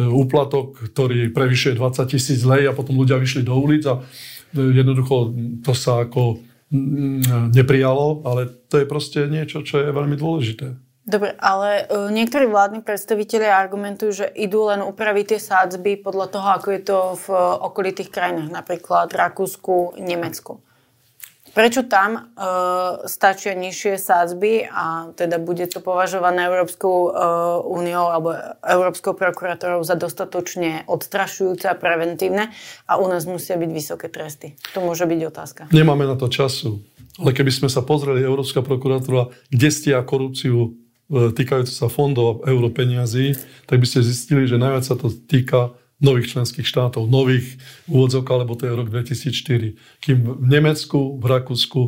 úplatok, ktorý prevyšuje 20 tisíc lej a potom ľudia vyšli do ulic a jednoducho to sa ako neprijalo, ale to je proste niečo, čo je veľmi dôležité. Dobre, ale uh, niektorí vládni predstavitelia argumentujú, že idú len upraviť tie sádzby podľa toho, ako je to v uh, okolitých krajinách, napríklad Rakúsku, Nemecku. Prečo tam uh, stačia nižšie sádzby a teda bude to považované Európskou uh, úniou alebo Európskou prokurátorou za dostatočne odstrašujúce a preventívne a u nás musia byť vysoké tresty? To môže byť otázka. Nemáme na to času. Ale keby sme sa pozreli, Európska prokuratúra, kde stia korupciu týkajúce sa fondov a europeniazí, tak by ste zistili, že najviac sa to týka nových členských štátov, nových úvodzok, alebo to je rok 2004. Kým v Nemecku, v Rakúsku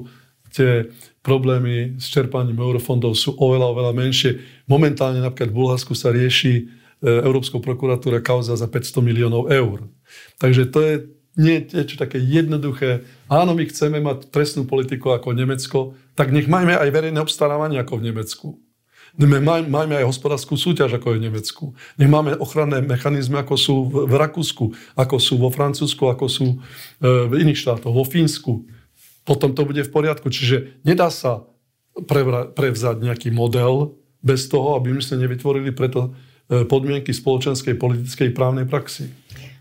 tie problémy s čerpaním eurofondov sú oveľa, oveľa menšie. Momentálne napríklad v Bulharsku sa rieši e, Európskou prokuratúra kauza za 500 miliónov eur. Takže to je nie niečo také jednoduché. Áno, my chceme mať trestnú politiku ako Nemecko, tak nech majme aj verejné obstarávanie ako v Nemecku. Máme aj hospodárskú súťaž, ako je v Nemecku. Nech máme ochranné mechanizmy, ako sú v Rakúsku, ako sú vo Francúzsku, ako sú e, v iných štátoch, vo Fínsku. Potom to bude v poriadku. Čiže nedá sa prevzať nejaký model bez toho, aby my sme nevytvorili preto e, podmienky spoločenskej, politickej, právnej praxi.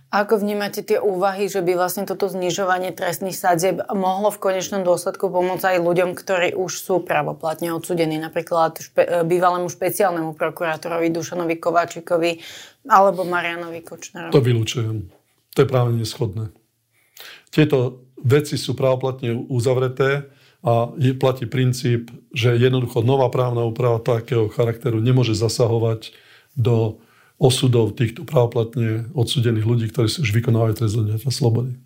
Ako vnímate tie úvahy, že by vlastne toto znižovanie trestných sadzieb mohlo v konečnom dôsledku pomôcť aj ľuďom, ktorí už sú pravoplatne odsudení, napríklad špe- e, bývalému špeciálnemu prokurátorovi Dušanovi Kováčikovi alebo Marianovi Kočnerovi? To vylúčujem. To je práve neschodné. Tieto veci sú pravoplatne uzavreté a je, platí princíp, že jednoducho nová právna úprava takého charakteru nemôže zasahovať do osudov týchto právoplatne odsudených ľudí, ktorí už vykonávajú trest odňatia slobody.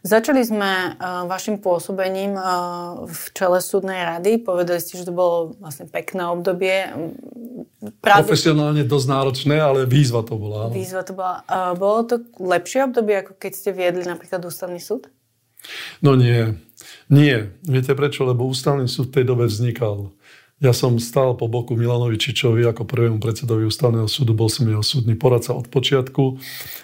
Začali sme uh, vašim pôsobením uh, v čele súdnej rady. Povedali ste, že to bolo vlastne pekné obdobie. Práve... Profesionálne dosť náročné, ale výzva to bola. Áno. Výzva to bola. Uh, bolo to lepšie obdobie, ako keď ste viedli napríklad ústavný súd? No nie. Nie. Viete prečo? Lebo ústavný súd v tej dobe vznikal. Ja som stál po boku Milanovi Čičovi ako prvému predsedovi ústavného súdu, bol som jeho súdny poradca od počiatku.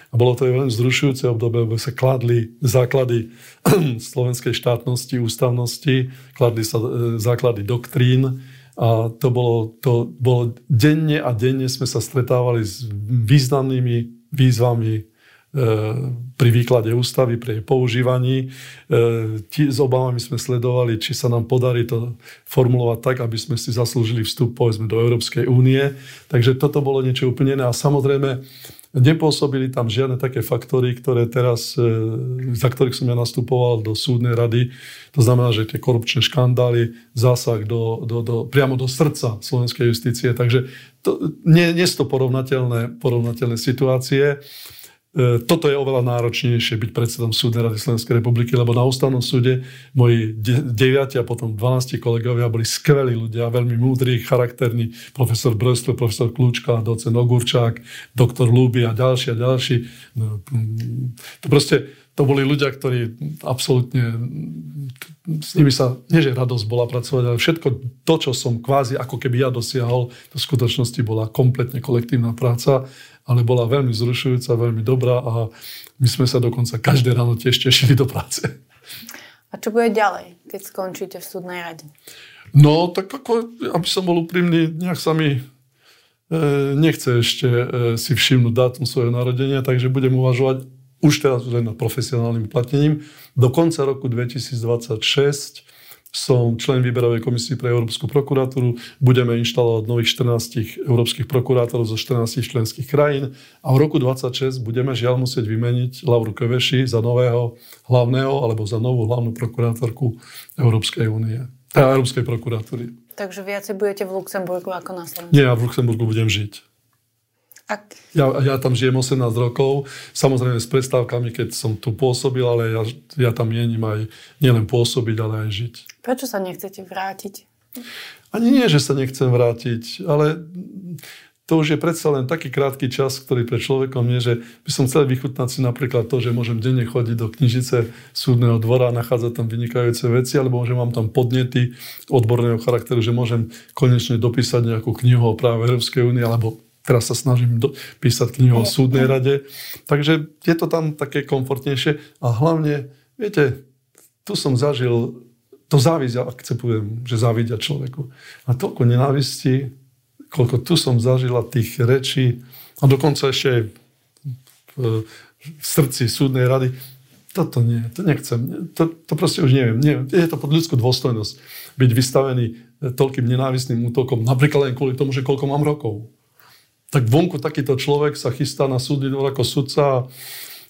A bolo to veľmi zrušujúce obdobie, lebo sa kladli základy slovenskej štátnosti, ústavnosti, kladli sa e, základy doktrín. A to bolo, to bolo denne a denne sme sa stretávali s významnými výzvami pri výklade ústavy, pri jej používaní. E, s obávami sme sledovali, či sa nám podarí to formulovať tak, aby sme si zaslúžili vstup povedzme do Európskej únie. Takže toto bolo niečo úplne iné. A samozrejme, nepôsobili tam žiadne také faktory, ktoré teraz, e, za ktorých som ja nastupoval do súdnej rady. To znamená, že tie korupčné škandály, zásah do, do, do, priamo do srdca slovenskej justície. Takže to, nie, nie sú to porovnateľné, porovnateľné situácie. E, toto je oveľa náročnejšie byť predsedom súdnej rady Slovenskej republiky, lebo na ústavnom súde moji 9 a potom 12 kolegovia boli skvelí ľudia, veľmi múdri, charakterní, profesor Bröstl, profesor Kľúčka, docen Ogurčák, doktor Lúby a ďalší a ďalší. No, mm, to proste, to boli ľudia, ktorí absolútne, s nimi sa, nie že radosť bola pracovať, ale všetko to, čo som kvázi ako keby ja dosiahol, to v skutočnosti bola kompletne kolektívna práca ale bola veľmi zrušujúca, veľmi dobrá a my sme sa dokonca každé ráno tiež tešili do práce. A čo bude ďalej, keď skončíte v súdnej rade? No, tak ako, aby som bol úprimný, nejak sa mi e, nechce ešte e, si všimnúť dátum svojho narodenia, takže budem uvažovať už teraz len nad profesionálnym platnením. Do konca roku 2026 som člen výberovej komisie pre Európsku prokuratúru. Budeme inštalovať nových 14 európskych prokurátorov zo 14 členských krajín a v roku 2026 budeme žiaľ musieť vymeniť Lauru Keveši za nového hlavného alebo za novú hlavnú prokurátorku Európskej únie. Teda Európskej prokuratúry. Takže viacej budete v Luxemburgu ako na Slovensku? Nie, ja v Luxemburgu budem žiť. Ak... Ja, ja tam žijem 18 rokov, samozrejme s predstavkami, keď som tu pôsobil, ale ja, ja tam mienim aj nielen pôsobiť, ale aj žiť. Prečo sa nechcete vrátiť? Ani nie, že sa nechcem vrátiť, ale to už je predsa len taký krátky čas, ktorý pre človekom je, že by som chcel vychutnať si napríklad to, že môžem denne chodiť do knižice súdneho dvora a nachádzať tam vynikajúce veci, alebo že mám tam podnety odborného charakteru, že môžem konečne dopísať nejakú knihu o práve Európskej únie, alebo teraz sa snažím do, písať knihu o súdnej rade. Takže je to tam také komfortnejšie. A hlavne, viete, tu som zažil, to závidia, akceptujem, že závidia človeku. A toľko nenávistí, koľko tu som zažila tých rečí. A dokonca ešte v, v srdci súdnej rady, toto nie, to nechcem, to, to proste už neviem, neviem, je to pod ľudskú dôstojnosť byť vystavený toľkým nenávistným útokom, napríklad len kvôli tomu, že koľko mám rokov. Tak vonku takýto človek sa chystá na súdny dvor ako sudca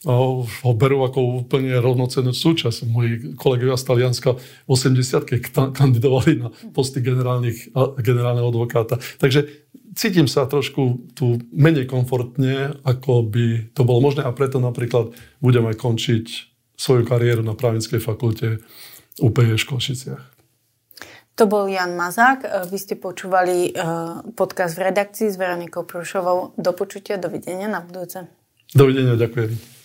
a ho berú ako úplne rovnocennú súčasť. Moji kolegovia z Talianska v 80 kandidovali na posty generálneho advokáta. Takže cítim sa trošku tu menej komfortne, ako by to bolo možné a preto napríklad budem aj končiť svoju kariéru na právnickej fakulte UPE v Košiciach. To bol Jan Mazák. Vy ste počúvali eh, podcast v redakcii s Veronikou Prušovou. Do počutia, dovidenia na budúce. Dovidenia, ďakujem.